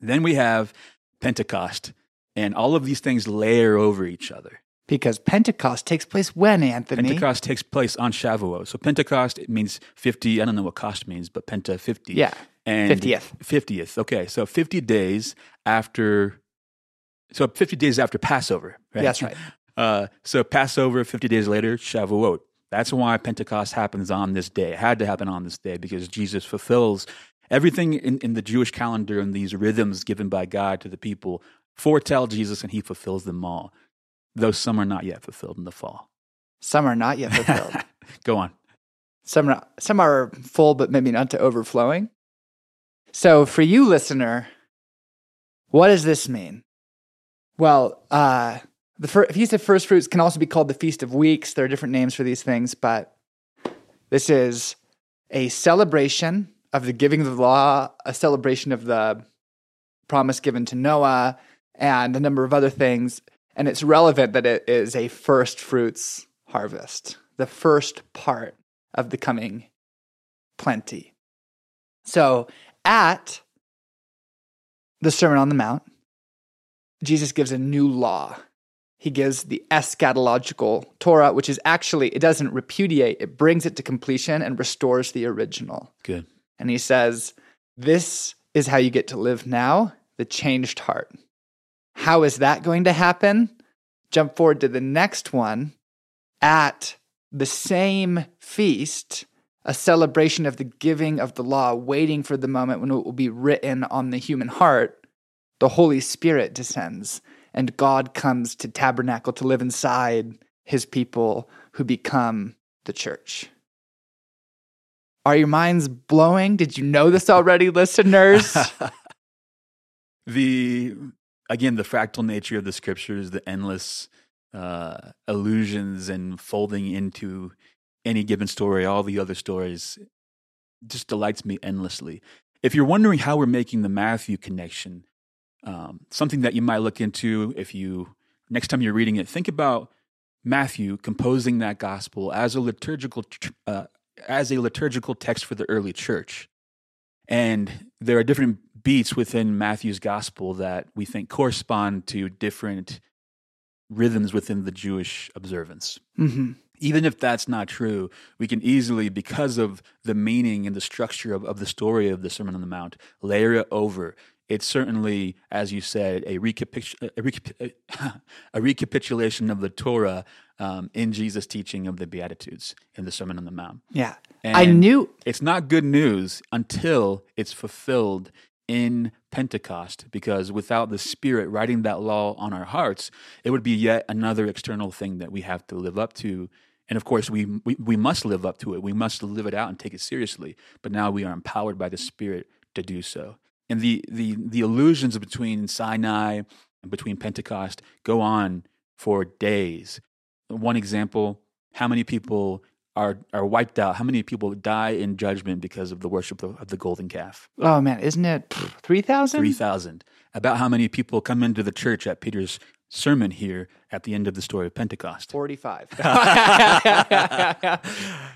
Speaker 1: Then we have Pentecost, and all of these things layer over each other
Speaker 2: because Pentecost takes place when, Anthony?
Speaker 1: Pentecost takes place on Shavuot. So Pentecost it means 50. I don't know what cost means, but Penta 50.
Speaker 2: Yeah.
Speaker 1: And
Speaker 2: 50th.
Speaker 1: 50th. Okay. So 50 days after, so 50 days after Passover. Right?
Speaker 2: That's right.
Speaker 1: Uh, so Passover, 50 days later, Shavuot. That's why Pentecost happens on this day. It had to happen on this day because Jesus fulfills everything in, in the Jewish calendar and these rhythms given by God to the people foretell Jesus and he fulfills them all though some are not yet fulfilled in the fall.
Speaker 2: Some are not yet fulfilled.
Speaker 1: Go on.
Speaker 2: Some are, some are full, but maybe not to overflowing. So, for you, listener, what does this mean? Well, uh, the fir- Feast of First Fruits can also be called the Feast of Weeks. There are different names for these things, but this is a celebration of the giving of the law, a celebration of the promise given to Noah, and a number of other things and it's relevant that it is a first fruits harvest, the first part of the coming plenty. So at the Sermon on the Mount, Jesus gives a new law. He gives the eschatological Torah, which is actually, it doesn't repudiate, it brings it to completion and restores the original.
Speaker 1: Good.
Speaker 2: And he says, This is how you get to live now, the changed heart. How is that going to happen? Jump forward to the next one. At the same feast, a celebration of the giving of the law, waiting for the moment when it will be written on the human heart, the Holy Spirit descends and God comes to tabernacle to live inside his people who become the church. Are your minds blowing? Did you know this already, listeners?
Speaker 1: the again, the fractal nature of the scriptures, the endless uh, illusions and folding into any given story, all the other stories, just delights me endlessly. If you're wondering how we're making the Matthew connection, um, something that you might look into if you next time you're reading it, think about Matthew composing that gospel as a liturgical uh, as a liturgical text for the early church. And there are different beats within Matthew's gospel that we think correspond to different rhythms within the Jewish observance.
Speaker 2: Mm-hmm.
Speaker 1: Even if that's not true, we can easily, because of the meaning and the structure of, of the story of the Sermon on the Mount, layer it over. It's certainly, as you said, a, a, recap- a recapitulation of the Torah um, in Jesus' teaching of the Beatitudes in the Sermon on the Mount.
Speaker 2: Yeah.
Speaker 1: And
Speaker 2: I knew
Speaker 1: it's not good news until it's fulfilled in Pentecost, because without the Spirit writing that law on our hearts, it would be yet another external thing that we have to live up to And of course, we, we, we must live up to it. We must live it out and take it seriously. But now we are empowered by the Spirit to do so. And the, the, the illusions between Sinai and between Pentecost go on for days. One example how many people are, are wiped out? How many people die in judgment because of the worship of, of the golden calf?
Speaker 2: Oh man, isn't it 3,000?
Speaker 1: 3,000. About how many people come into the church at Peter's sermon here at the end of the story of Pentecost?
Speaker 2: 45.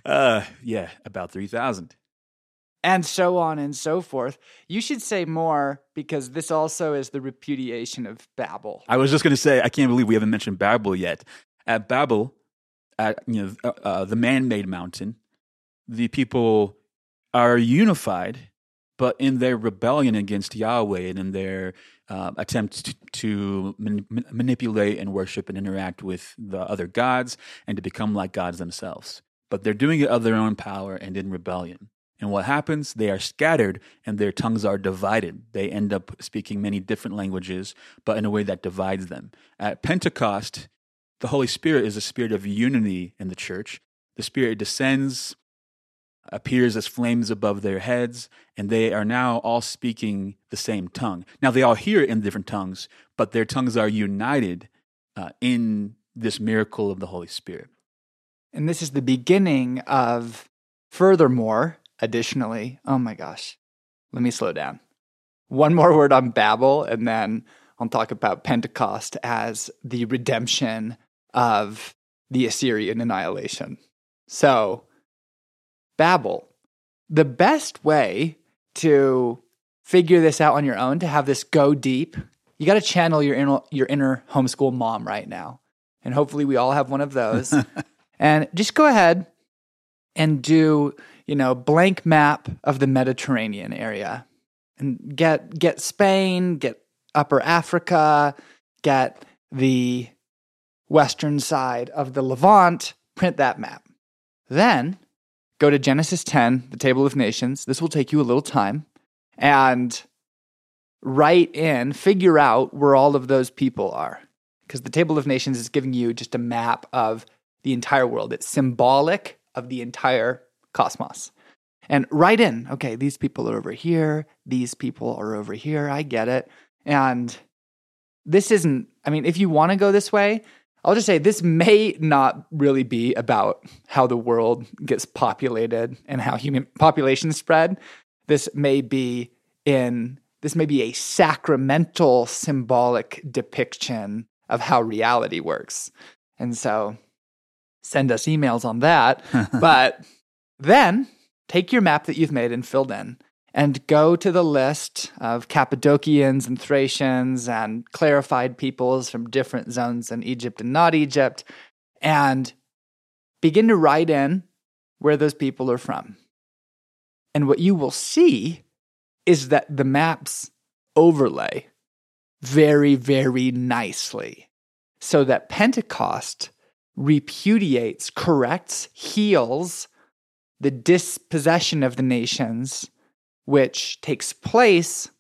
Speaker 1: uh, yeah, about 3,000.
Speaker 2: And so on and so forth. You should say more because this also is the repudiation of Babel.
Speaker 1: I was just going to say, I can't believe we haven't mentioned Babel yet. At Babel, at you know uh, uh, the man-made mountain, the people are unified, but in their rebellion against Yahweh and in their uh, attempt to, to man- manipulate and worship and interact with the other gods and to become like gods themselves. But they're doing it of their own power and in rebellion. And what happens? They are scattered and their tongues are divided. They end up speaking many different languages, but in a way that divides them. At Pentecost, the Holy Spirit is a spirit of unity in the church. The Spirit descends, appears as flames above their heads, and they are now all speaking the same tongue. Now, they all hear in different tongues, but their tongues are united uh, in this miracle of the Holy Spirit.
Speaker 2: And this is the beginning of, furthermore, additionally, oh my gosh, let me slow down. One more word on Babel, and then I'll talk about Pentecost as the redemption of the Assyrian annihilation. So, Babel, the best way to figure this out on your own, to have this go deep, you got to channel your inner, your inner homeschool mom right now. And hopefully, we all have one of those. and just go ahead and do, you know, blank map of the Mediterranean area and get get Spain, get Upper Africa, get the western side of the Levant, print that map. Then go to Genesis 10, the table of nations. This will take you a little time and write in, figure out where all of those people are. Because the table of nations is giving you just a map of the entire world. It's symbolic of the entire cosmos. And write in, okay, these people are over here, these people are over here. I get it. And this isn't, I mean, if you want to go this way, I'll just say this may not really be about how the world gets populated and how human population spread. This may be in this may be a sacramental symbolic depiction of how reality works. And so send us emails on that. but then take your map that you've made and filled in and go to the list of Cappadocians and Thracians and clarified peoples from different zones in Egypt and not Egypt, and begin to write in where those people are from. And what you will see is that the maps overlay very, very nicely so that Pentecost repudiates, corrects, heals the dispossession of the nations which takes place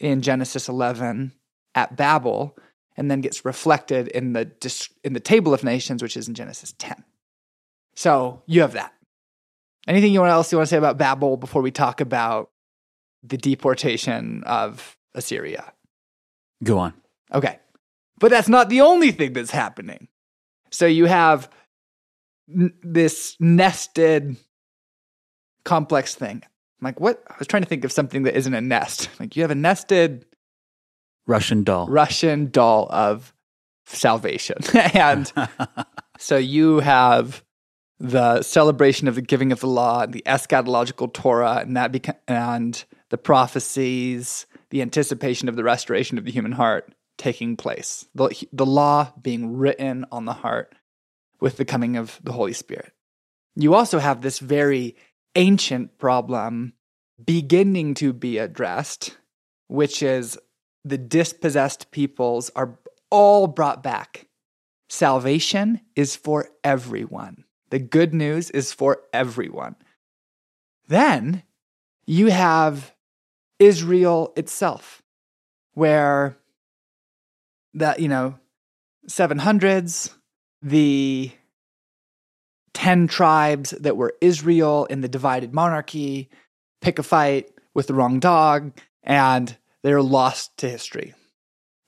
Speaker 2: in Genesis 11 at Babel and then gets reflected in the in the table of nations which is in Genesis 10. So, you have that. Anything you else you want to say about Babel before we talk about the deportation of Assyria?
Speaker 1: Go on.
Speaker 2: Okay. But that's not the only thing that's happening. So you have n- this nested complex thing. I'm like, what? I was trying to think of something that isn't a nest. Like, you have a nested
Speaker 1: Russian doll.
Speaker 2: Russian doll of salvation. and so you have the celebration of the giving of the law, and the eschatological Torah, and that beca- and the prophecies, the anticipation of the restoration of the human heart taking place. The, the law being written on the heart with the coming of the Holy Spirit. You also have this very ancient problem beginning to be addressed, which is the dispossessed peoples are all brought back. Salvation is for everyone. The good news is for everyone. Then you have Israel itself, where that, you know, 700s, the 10 tribes that were Israel in the divided monarchy pick a fight with the wrong dog and they're lost to history.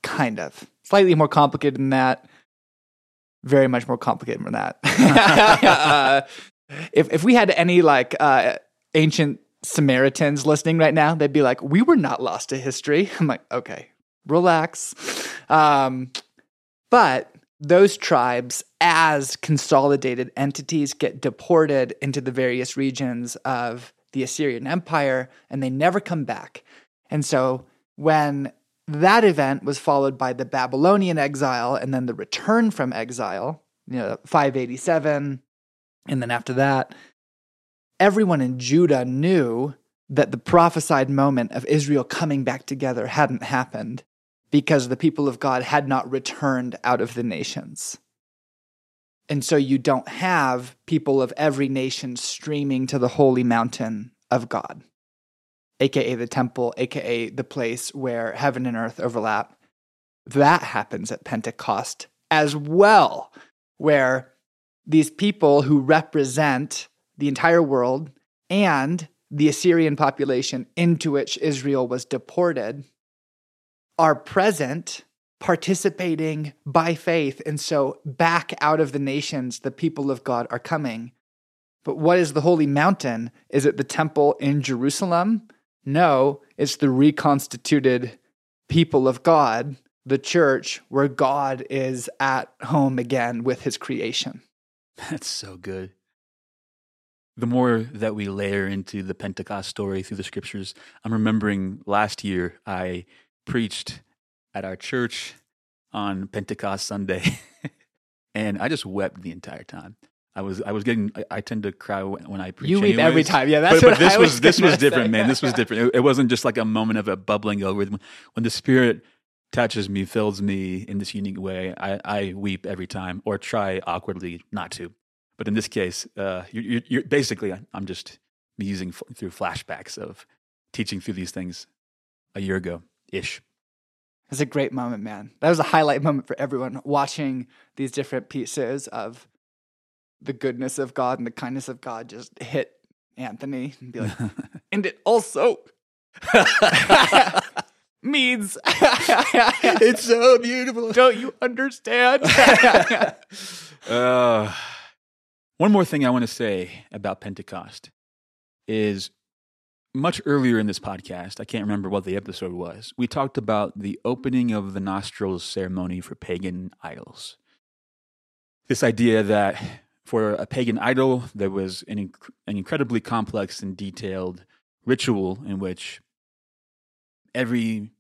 Speaker 2: Kind of. Slightly more complicated than that. Very much more complicated than that. uh, if if we had any like uh, ancient Samaritans listening right now, they'd be like, "We were not lost to history." I'm like, "Okay, relax." Um, but those tribes, as consolidated entities, get deported into the various regions of the Assyrian Empire, and they never come back. And so when that event was followed by the Babylonian exile and then the return from exile, you know, 587. And then after that, everyone in Judah knew that the prophesied moment of Israel coming back together hadn't happened because the people of God had not returned out of the nations. And so you don't have people of every nation streaming to the holy mountain of God aka the temple, aka the place where heaven and earth overlap. That happens at Pentecost as well, where these people who represent the entire world and the Assyrian population into which Israel was deported are present, participating by faith. And so back out of the nations, the people of God are coming. But what is the holy mountain? Is it the temple in Jerusalem? No, it's the reconstituted people of God, the church, where God is at home again with his creation.
Speaker 1: That's so good. The more that we layer into the Pentecost story through the scriptures, I'm remembering last year I preached at our church on Pentecost Sunday, and I just wept the entire time. I was I was getting I, I tend to cry when I preach.
Speaker 2: You weep every time, yeah. That's
Speaker 1: but, but this
Speaker 2: I
Speaker 1: was,
Speaker 2: was
Speaker 1: this was different,
Speaker 2: say.
Speaker 1: man. This was different. It, it wasn't just like a moment of a bubbling over. When the Spirit touches me, fills me in this unique way, I, I weep every time, or try awkwardly not to. But in this case, uh, you're, you're, you're basically I'm just musing f- through flashbacks of teaching through these things a year ago ish.
Speaker 2: It was a great moment, man. That was a highlight moment for everyone watching these different pieces of the goodness of God and the kindness of God just hit Anthony and be like, and it also means
Speaker 1: it's so beautiful.
Speaker 2: don't you understand?
Speaker 1: Uh, one more thing I want to say about Pentecost is much earlier in this podcast, I can't remember what the episode was, we talked about the opening of the nostrils ceremony for pagan idols. This idea that for a pagan idol, there was an, inc- an incredibly complex and detailed ritual in which every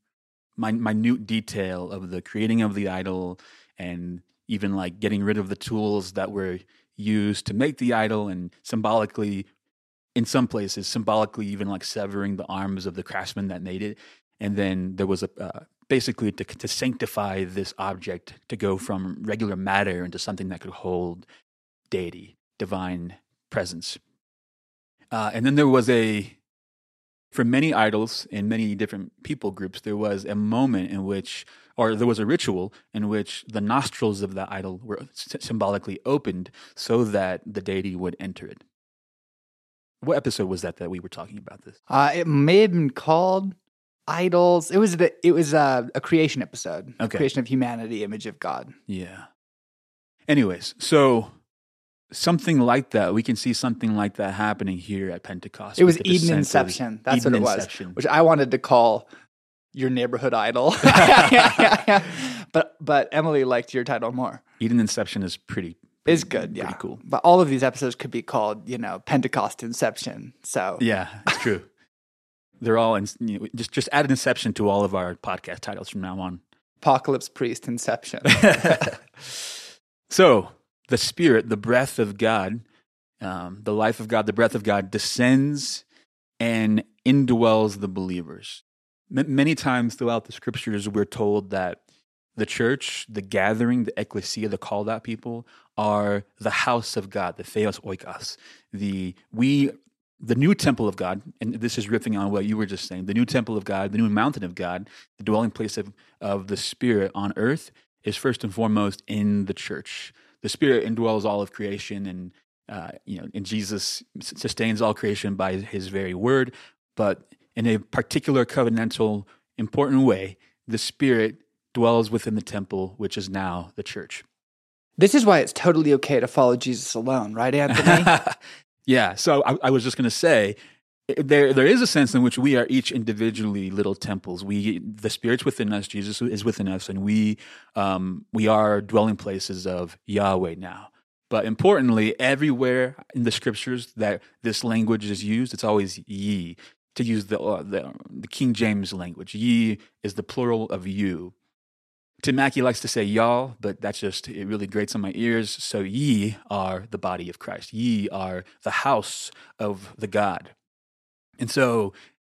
Speaker 1: min- minute detail of the creating of the idol and even like getting rid of the tools that were used to make the idol and symbolically in some places symbolically even like severing the arms of the craftsman that made it and then there was a uh, basically to, to sanctify this object to go from regular matter into something that could hold deity divine presence uh, and then there was a for many idols in many different people groups, there was a moment in which, or there was a ritual in which the nostrils of the idol were symbolically opened so that the deity would enter it. What episode was that that we were talking about this?
Speaker 2: uh, it may have been called Idols. It was the it was uh, a creation episode.
Speaker 1: Okay.
Speaker 2: Creation of humanity, image of God.
Speaker 1: Yeah. Anyways, so something like that, we can see something like that happening here at Pentecost.
Speaker 2: It was Eden Inception. That's
Speaker 1: Eden
Speaker 2: what it was.
Speaker 1: Inception.
Speaker 2: Which I wanted to call your neighborhood idol. but but Emily liked your title more.
Speaker 1: Eden Inception is pretty.
Speaker 2: Is good, yeah.
Speaker 1: Pretty cool.
Speaker 2: But all of these episodes could be called, you know, Pentecost Inception. So
Speaker 1: Yeah, it's true. They're all in, you know, just just add an Inception to all of our podcast titles from now on.
Speaker 2: Apocalypse Priest Inception.
Speaker 1: so the Spirit, the breath of God, um, the life of God, the breath of God descends and indwells the believers. M- many times throughout the scriptures, we're told that the church, the gathering, the ecclesia, the called out people are the house of God, the theos oikos. The we the new temple of God, and this is riffing on what you were just saying, the new temple of God, the new mountain of God, the dwelling place of, of the Spirit on earth is first and foremost in the church. The Spirit indwells all of creation and uh, you know, and Jesus sustains all creation by his very word, but in a particular covenantal, important way, the Spirit dwells within the temple, which is now the church.
Speaker 2: This is why it's totally okay to follow Jesus alone, right, Anthony?
Speaker 1: yeah. So I, I was just going to say, there there is a sense in which we are each individually little temples. We the spirit's within us, Jesus is within us, and we um, we are dwelling places of Yahweh now. But importantly, everywhere in the scriptures that this language is used, it's always ye. To use the, uh, the, the King James language, ye is the plural of you. Tim Mackie likes to say y'all, but that's just it really grates on my ears. So ye are the body of Christ. Ye are the house of the God. And so,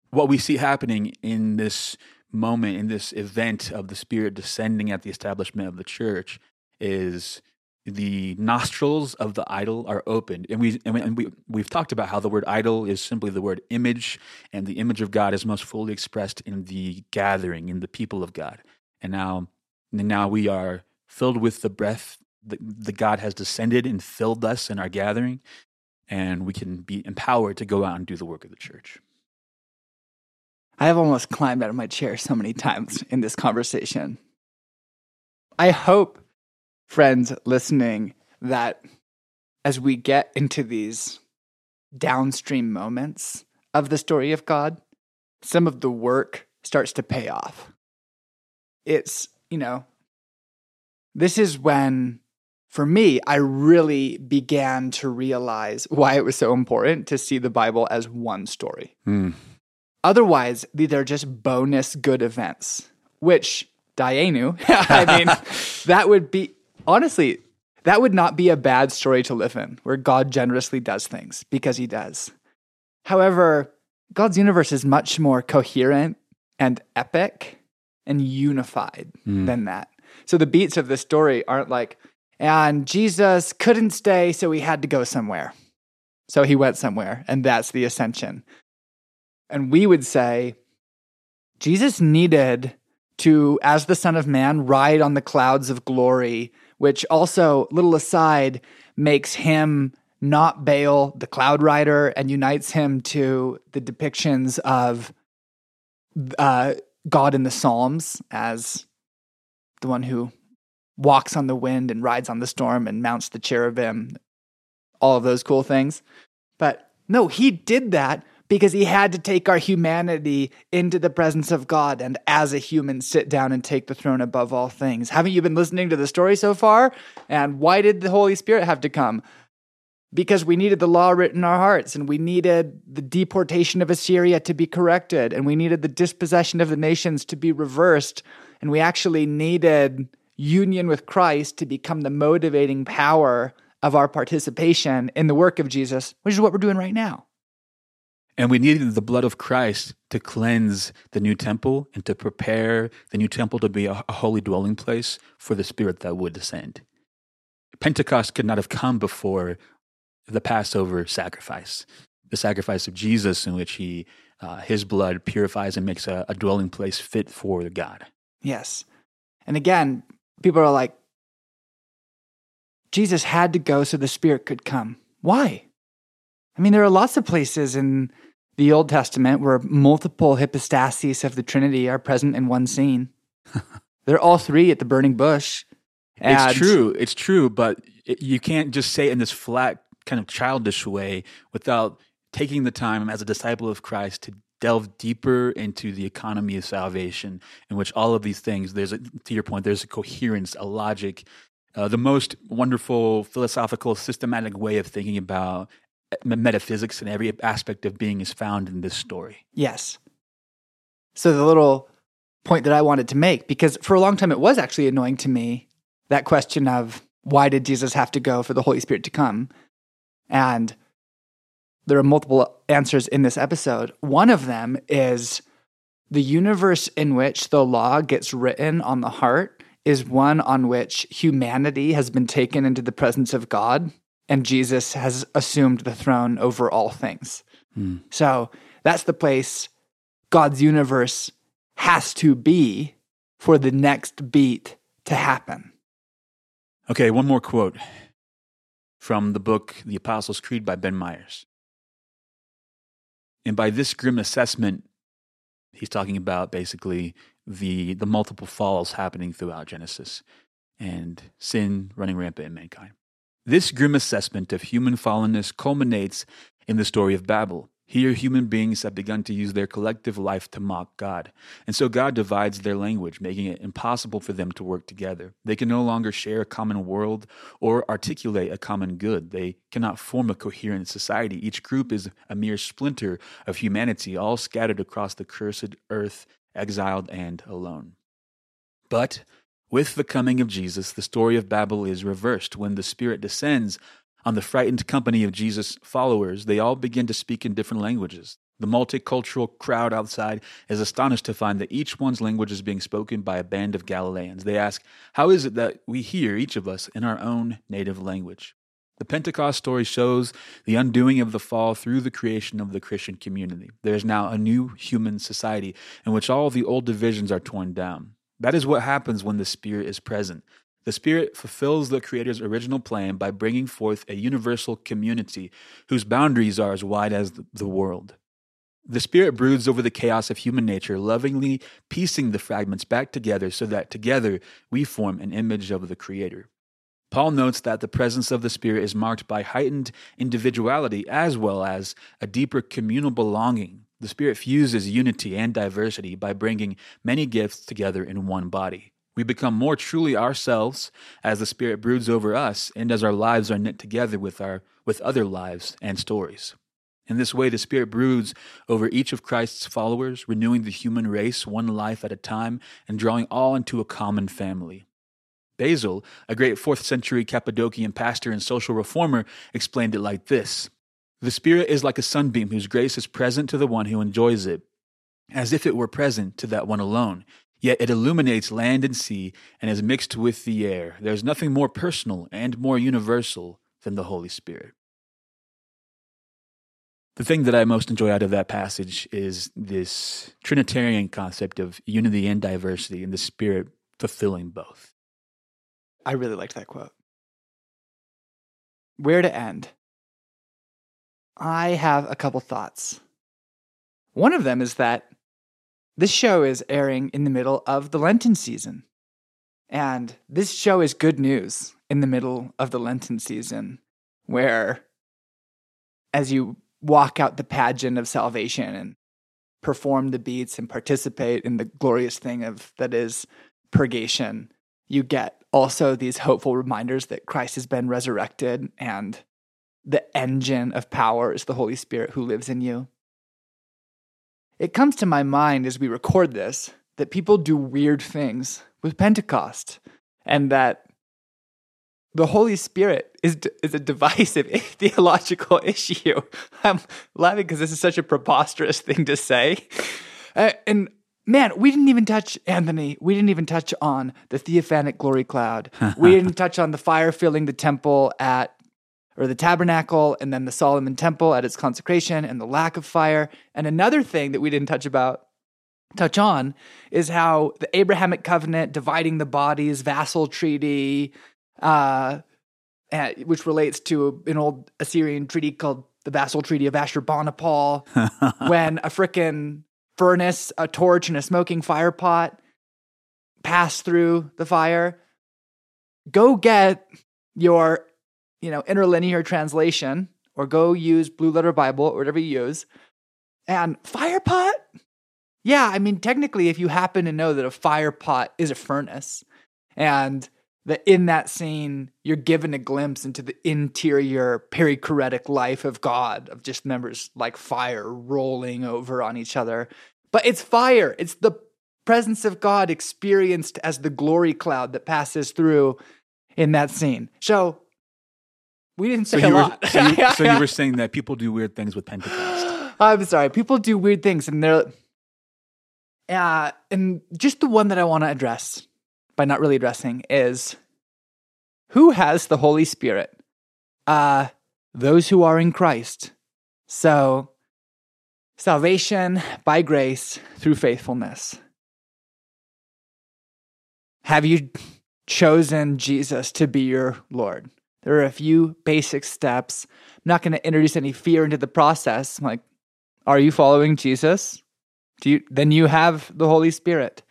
Speaker 1: what we see happening in this moment, in this event of the Spirit descending at the establishment of the church, is the nostrils of the idol are opened. And we and we we've talked about how the word idol is simply the word image, and the image of God is most fully expressed in the gathering, in the people of God. And now, and now we are filled with the breath that the God has descended and filled us in our gathering and we can be empowered to go out and do the work of the church.
Speaker 2: I have almost climbed out of my chair so many times in this conversation. I hope, friends listening, that as we get into these downstream moments of the story of God, some of the work starts to pay off. It's, you know, this is when for me, I really began to realize why it was so important to see the Bible as one story. Mm. Otherwise, these are just bonus good events, which Dayenu, I mean, that would be, honestly, that would not be a bad story to live in, where God generously does things because he does. However, God's universe is much more coherent and epic and unified mm. than that. So the beats of the story aren't like, and Jesus couldn't stay, so he had to go somewhere. So he went somewhere, and that's the ascension. And we would say Jesus needed to, as the Son of Man, ride on the clouds of glory, which also, little aside, makes him not Baal, the cloud rider, and unites him to the depictions of uh, God in the Psalms as the one who walks on the wind and rides on the storm and mounts the cherubim, all of those cool things. But no, he did that because he had to take our humanity into the presence of God and as a human sit down and take the throne above all things. Haven't you been listening to the story so far? And why did the Holy Spirit have to come? Because we needed the law written in our hearts, and we needed the deportation of Assyria to be corrected, and we needed the dispossession of the nations to be reversed, and we actually needed union with Christ to become the motivating power of our participation in the work of Jesus, which is what we're doing right now.
Speaker 1: And we needed the blood of Christ to cleanse the new temple and to prepare the new temple to be a, holy dwelling place for the Spirit that would descend. Pentecost could not have come before the Passover sacrifice, the sacrifice of Jesus, in which he, uh, his blood purifies and makes a, a dwelling place fit for God.
Speaker 2: Yes. And again, people are like, Jesus had to go so the Spirit could come. Why? I mean, there are lots of places in the Old Testament where multiple hypostases of the Trinity are present in one scene. They're all three at the burning bush.
Speaker 1: And it's true. It's true. But it, you can't just say in this flat, kind of childish way without taking the time as a disciple of Christ to delve deeper into the economy of salvation, in which all of these things, there's a, to your point, there's a coherence, a logic, uh, the most wonderful philosophical, systematic way of thinking about uh, metaphysics and every aspect of being is found in this story.
Speaker 2: Yes. So the little point that I wanted to make, because for a long time it was actually annoying to me, that question of why did Jesus have to go for the Holy Spirit to come? And there are multiple answers in this episode. One of them is the universe in which the law gets written on the heart is one on which humanity has been taken into the presence of God and Jesus has assumed the throne over all things. Mm. So that's the place God's universe has to be for the next beat to happen.
Speaker 1: Okay, one more quote. From the book The Apostles' Creed by Ben Myers. And by this grim assessment, he's talking about basically the, the multiple falls happening throughout Genesis and sin running rampant in mankind. This grim assessment of human fallenness culminates in the story of Babel. Here, human beings have begun to use their collective life to mock God. And so God divides their language, making it impossible for them to work together. They can no longer share a common world or articulate a common good. They cannot form a coherent society. Each group is a mere splinter of humanity, all scattered across the cursed earth, exiled and alone. But with the coming of Jesus, the story of Babel is reversed. When the Spirit descends on the frightened company of Jesus' followers, they all begin to speak in different languages. The multicultural crowd outside is astonished to find that each one's language is being spoken by a band of Galileans. They ask, How is it that we hear, each of us, in our own native language? The Pentecost story shows the undoing of the fall through the creation of the Christian community. There is now a new human society in which all the old divisions are torn down. That is what happens when the Spirit is present. The Spirit fulfills the Creator's original plan by bringing forth a universal community whose boundaries are as wide as the world. The Spirit broods over the chaos of human nature, lovingly piecing the fragments back together so that together we form an image of the Creator. Paul notes that the presence of the Spirit is marked by heightened individuality as well as a deeper communal belonging. The Spirit fuses unity and diversity by bringing many gifts together in one body. We become more truly ourselves as the Spirit broods over us and as our lives are knit together with, our, with other lives and stories. In this way, the Spirit broods over each of Christ's followers, renewing the human race one life at a time and drawing all into a common family. Basil, a great 4th century Cappadocian pastor and social reformer, explained it like this The Spirit is like a sunbeam whose grace is present to the one who enjoys it, as if it were present to that one alone. Yet it illuminates land and sea and is mixed with the air. There is nothing more personal and more universal than the Holy Spirit. The thing that I most enjoy out of that passage is this Trinitarian concept of unity and diversity and the Spirit fulfilling both.
Speaker 2: I really liked that quote. Where to end? I have a couple thoughts. One of them is that this show is airing in the middle of the Lenten season. And this show is good news in the middle of the Lenten season, where as you walk out the pageant of salvation and perform the beats and participate in the glorious thing of that is purgation, you get also these hopeful reminders that Christ has been resurrected and the engine of power is the Holy Spirit who lives in you. It comes to my mind as we record this that people do weird things with Pentecost and that the Holy Spirit is, is a divisive theological issue. I'm laughing because this is such a preposterous thing to say. Uh, and man, we didn't even touch, Anthony, we didn't even touch on the theophanic glory cloud. we didn't touch on the fire filling the temple at or the tabernacle and then the Solomon temple at its consecration and the lack of fire. And another thing that we didn't touch about touch on is how the Abrahamic covenant dividing the bodies, vassal treaty, uh, which relates to an old Assyrian treaty called the Vassal Treaty of Ashurbanipal, when a frickin' furnace, a torch, and a smoking fire pot pass through the fire. Go get your you know, interlinear translation or go use Blue Letter Bible or whatever you use. And fire pot? Yeah, I mean, technically, if you happen to know that a fire pot is a furnace and that in that scene, you're given a glimpse into the interior perichoretic life of God, of just members like fire rolling over on each other. But it's fire, it's the presence of God experienced as the glory cloud that passes through in that scene. So we didn't say
Speaker 1: so
Speaker 2: a
Speaker 1: were,
Speaker 2: lot.
Speaker 1: So you, so you were saying that people do weird things with Pentecost.
Speaker 2: I'm sorry. People do weird things, and they're. Uh, and just the one that I want to address by not really addressing is who has the Holy Spirit? Uh, those who are in Christ. So, salvation by grace through faithfulness. Have you chosen Jesus to be your Lord? There are a few basic steps. I'm not going to introduce any fear into the process. I'm like, are you following Jesus? Do you, then you have the Holy Spirit.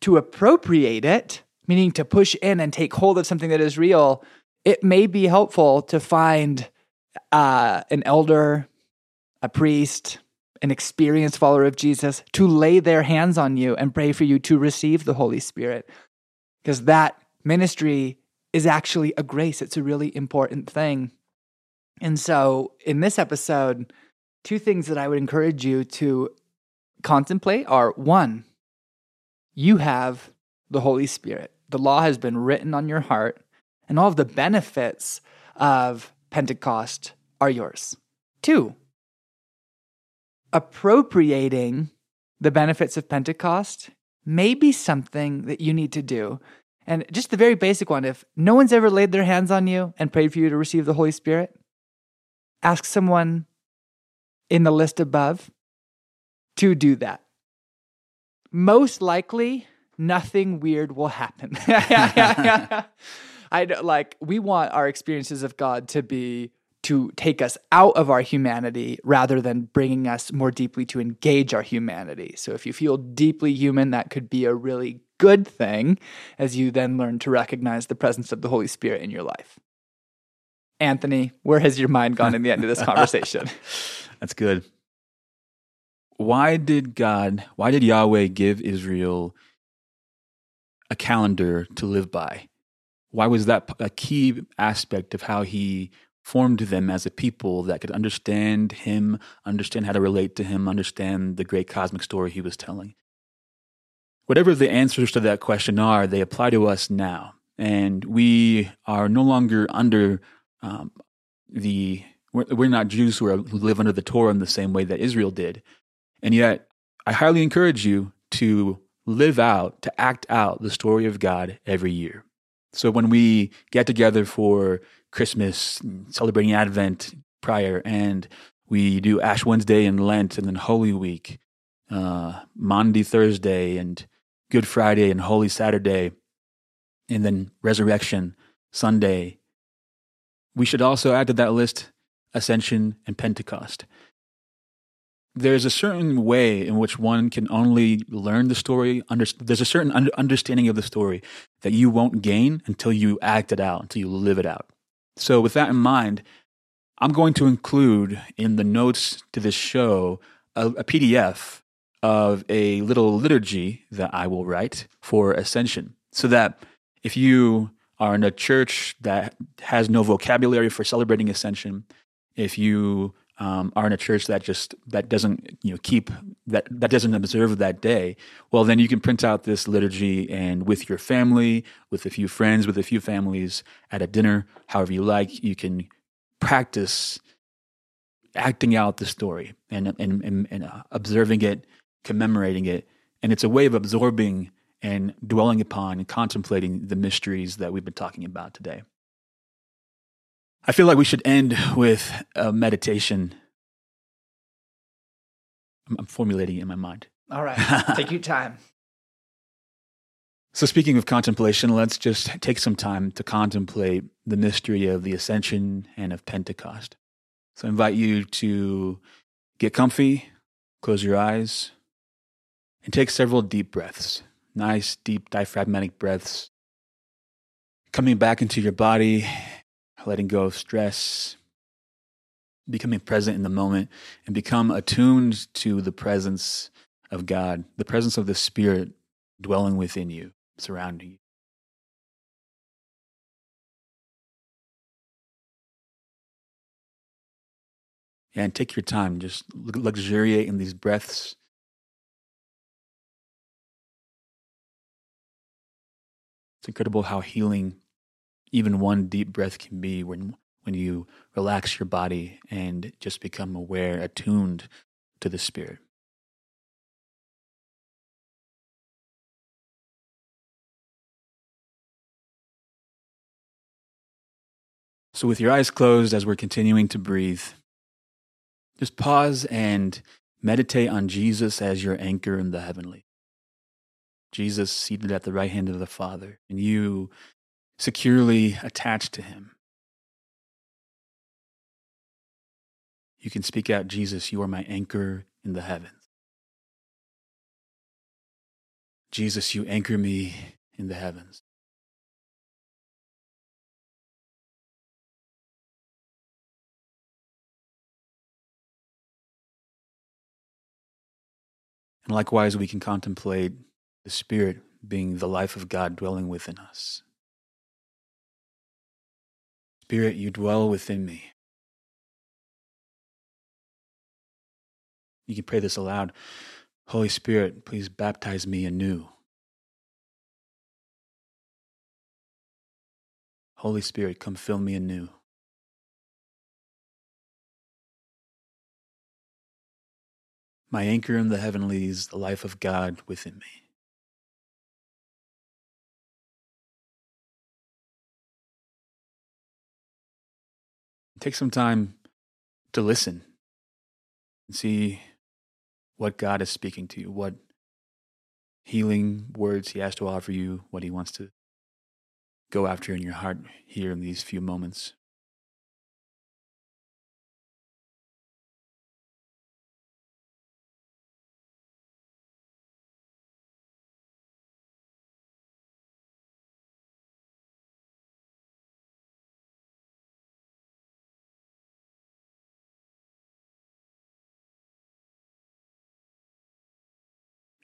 Speaker 2: To appropriate it, meaning to push in and take hold of something that is real, it may be helpful to find uh, an elder, a priest, an experienced follower of Jesus to lay their hands on you and pray for you to receive the Holy Spirit. Because that ministry is actually a grace, it's a really important thing. And so, in this episode, two things that I would encourage you to contemplate are one, you have the Holy Spirit. The law has been written on your heart, and all of the benefits of Pentecost are yours. Two, appropriating the benefits of Pentecost may be something that you need to do. And just the very basic one if no one's ever laid their hands on you and prayed for you to receive the Holy Spirit, ask someone in the list above to do that. Most likely, nothing weird will happen. I like we want our experiences of God to be to take us out of our humanity rather than bringing us more deeply to engage our humanity. So if you feel deeply human, that could be a really good thing as you then learn to recognize the presence of the Holy Spirit in your life. Anthony, where has your mind gone in the end of this conversation?
Speaker 1: That's good. Why did God, why did Yahweh give Israel a calendar to live by? Why was that a key aspect of how he formed them as a people that could understand him, understand how to relate to him, understand the great cosmic story he was telling. Whatever the answers to that question are, they apply to us now. And we are no longer under um, the, we're, we're, not Jews who, are, who live under the Torah in the same way that Israel did. And yet, I highly encourage you to live out, to act out the story of God every year. So when we get together for Christmas, celebrating Advent prior, and we do Ash Wednesday and Lent, and then Holy Week, uh, Thursday, and Good Friday and Holy Saturday, and then Resurrection Sunday. We should also add to that list Ascension and Pentecost. There's a certain way in which one can only learn the story. Under, there's a certain understanding of the story that you won't gain until you act it out, until you live it out. So, with that in mind, I'm going to include in the notes to this show a, a PDF of a little liturgy that I will write for Ascension. So that if you are in a church that has no vocabulary for celebrating Ascension, if you um, are in a church that just that doesn't you know keep that that doesn't observe that day well then you can print out this liturgy and with your family with a few friends with a few families at a dinner however you like you can practice acting out the story and and and, and uh, observing it commemorating it and it's a way of absorbing and dwelling upon and contemplating the mysteries that we've been talking about today I feel like we should end with a meditation. I'm formulating it in my mind.
Speaker 2: All right. Take your time.
Speaker 1: So, speaking of contemplation, let's just take some time to contemplate the mystery of the ascension and of Pentecost. So, I invite you to get comfy, close your eyes, and take several deep breaths. Nice, deep diaphragmatic breaths. Coming back into your body letting go of stress, becoming present in the moment, and become attuned to the presence of God, the presence of the Spirit dwelling within you, surrounding you. And take your time, just luxuriate in these breaths. It's incredible how healing even one deep breath can be when when you relax your body and just become aware, attuned to the spirit. So, with your eyes closed as we're continuing to breathe, just pause and meditate on Jesus as your anchor in the heavenly. Jesus seated at the right hand of the Father, and you securely attached to him. You can speak out, Jesus, you are my anchor in the heavens. Jesus, you anchor me in the heavens. And likewise, we can contemplate the Spirit being the life of God dwelling within us. Spirit, you dwell within me. You can pray this aloud. Holy Spirit, please baptize me anew. Holy Spirit, come fill me anew. My anchor in the heavenlies, the life of God within me. Take some time to listen and see what God is speaking to you, what healing words He has to offer you, what He wants to go after in your heart here in these few moments.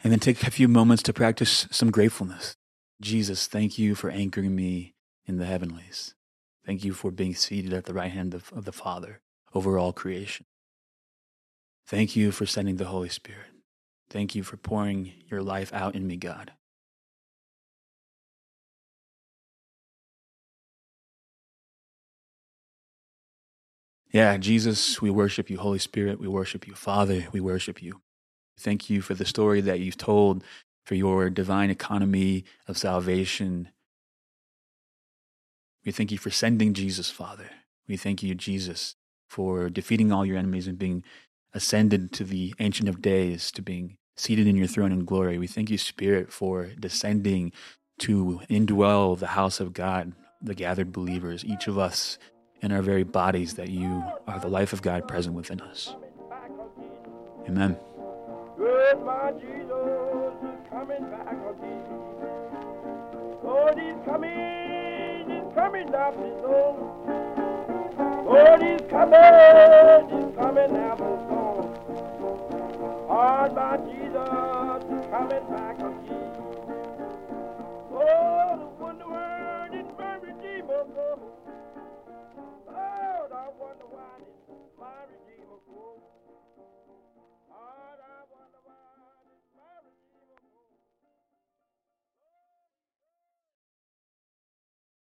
Speaker 1: And then take a few moments to practice some gratefulness. Jesus, thank you for anchoring me in the heavenlies. Thank you for being seated at the right hand of, of the Father over all creation. Thank you for sending the Holy Spirit. Thank you for pouring your life out in me, God. Yeah, Jesus, we worship you. Holy Spirit, we worship you. Father, we worship you. Thank you for the story that you've told, for your divine economy of salvation. We thank you for sending Jesus, Father. We thank you, Jesus, for defeating all your enemies and being ascended to the Ancient of Days, to being seated in your throne in glory. We thank you, Spirit, for descending to indwell the house of God, the gathered believers, each of us in our very bodies, that you are the life of God present within us. Amen. Good my Jesus is coming back again. Lord, he's coming, he's coming after his own. Lord, he's coming, he's coming after his own. Lord, my Jesus is coming back again.
Speaker 3: Oh, the wonder my Redeemer I wonder why my Redeemer. All I want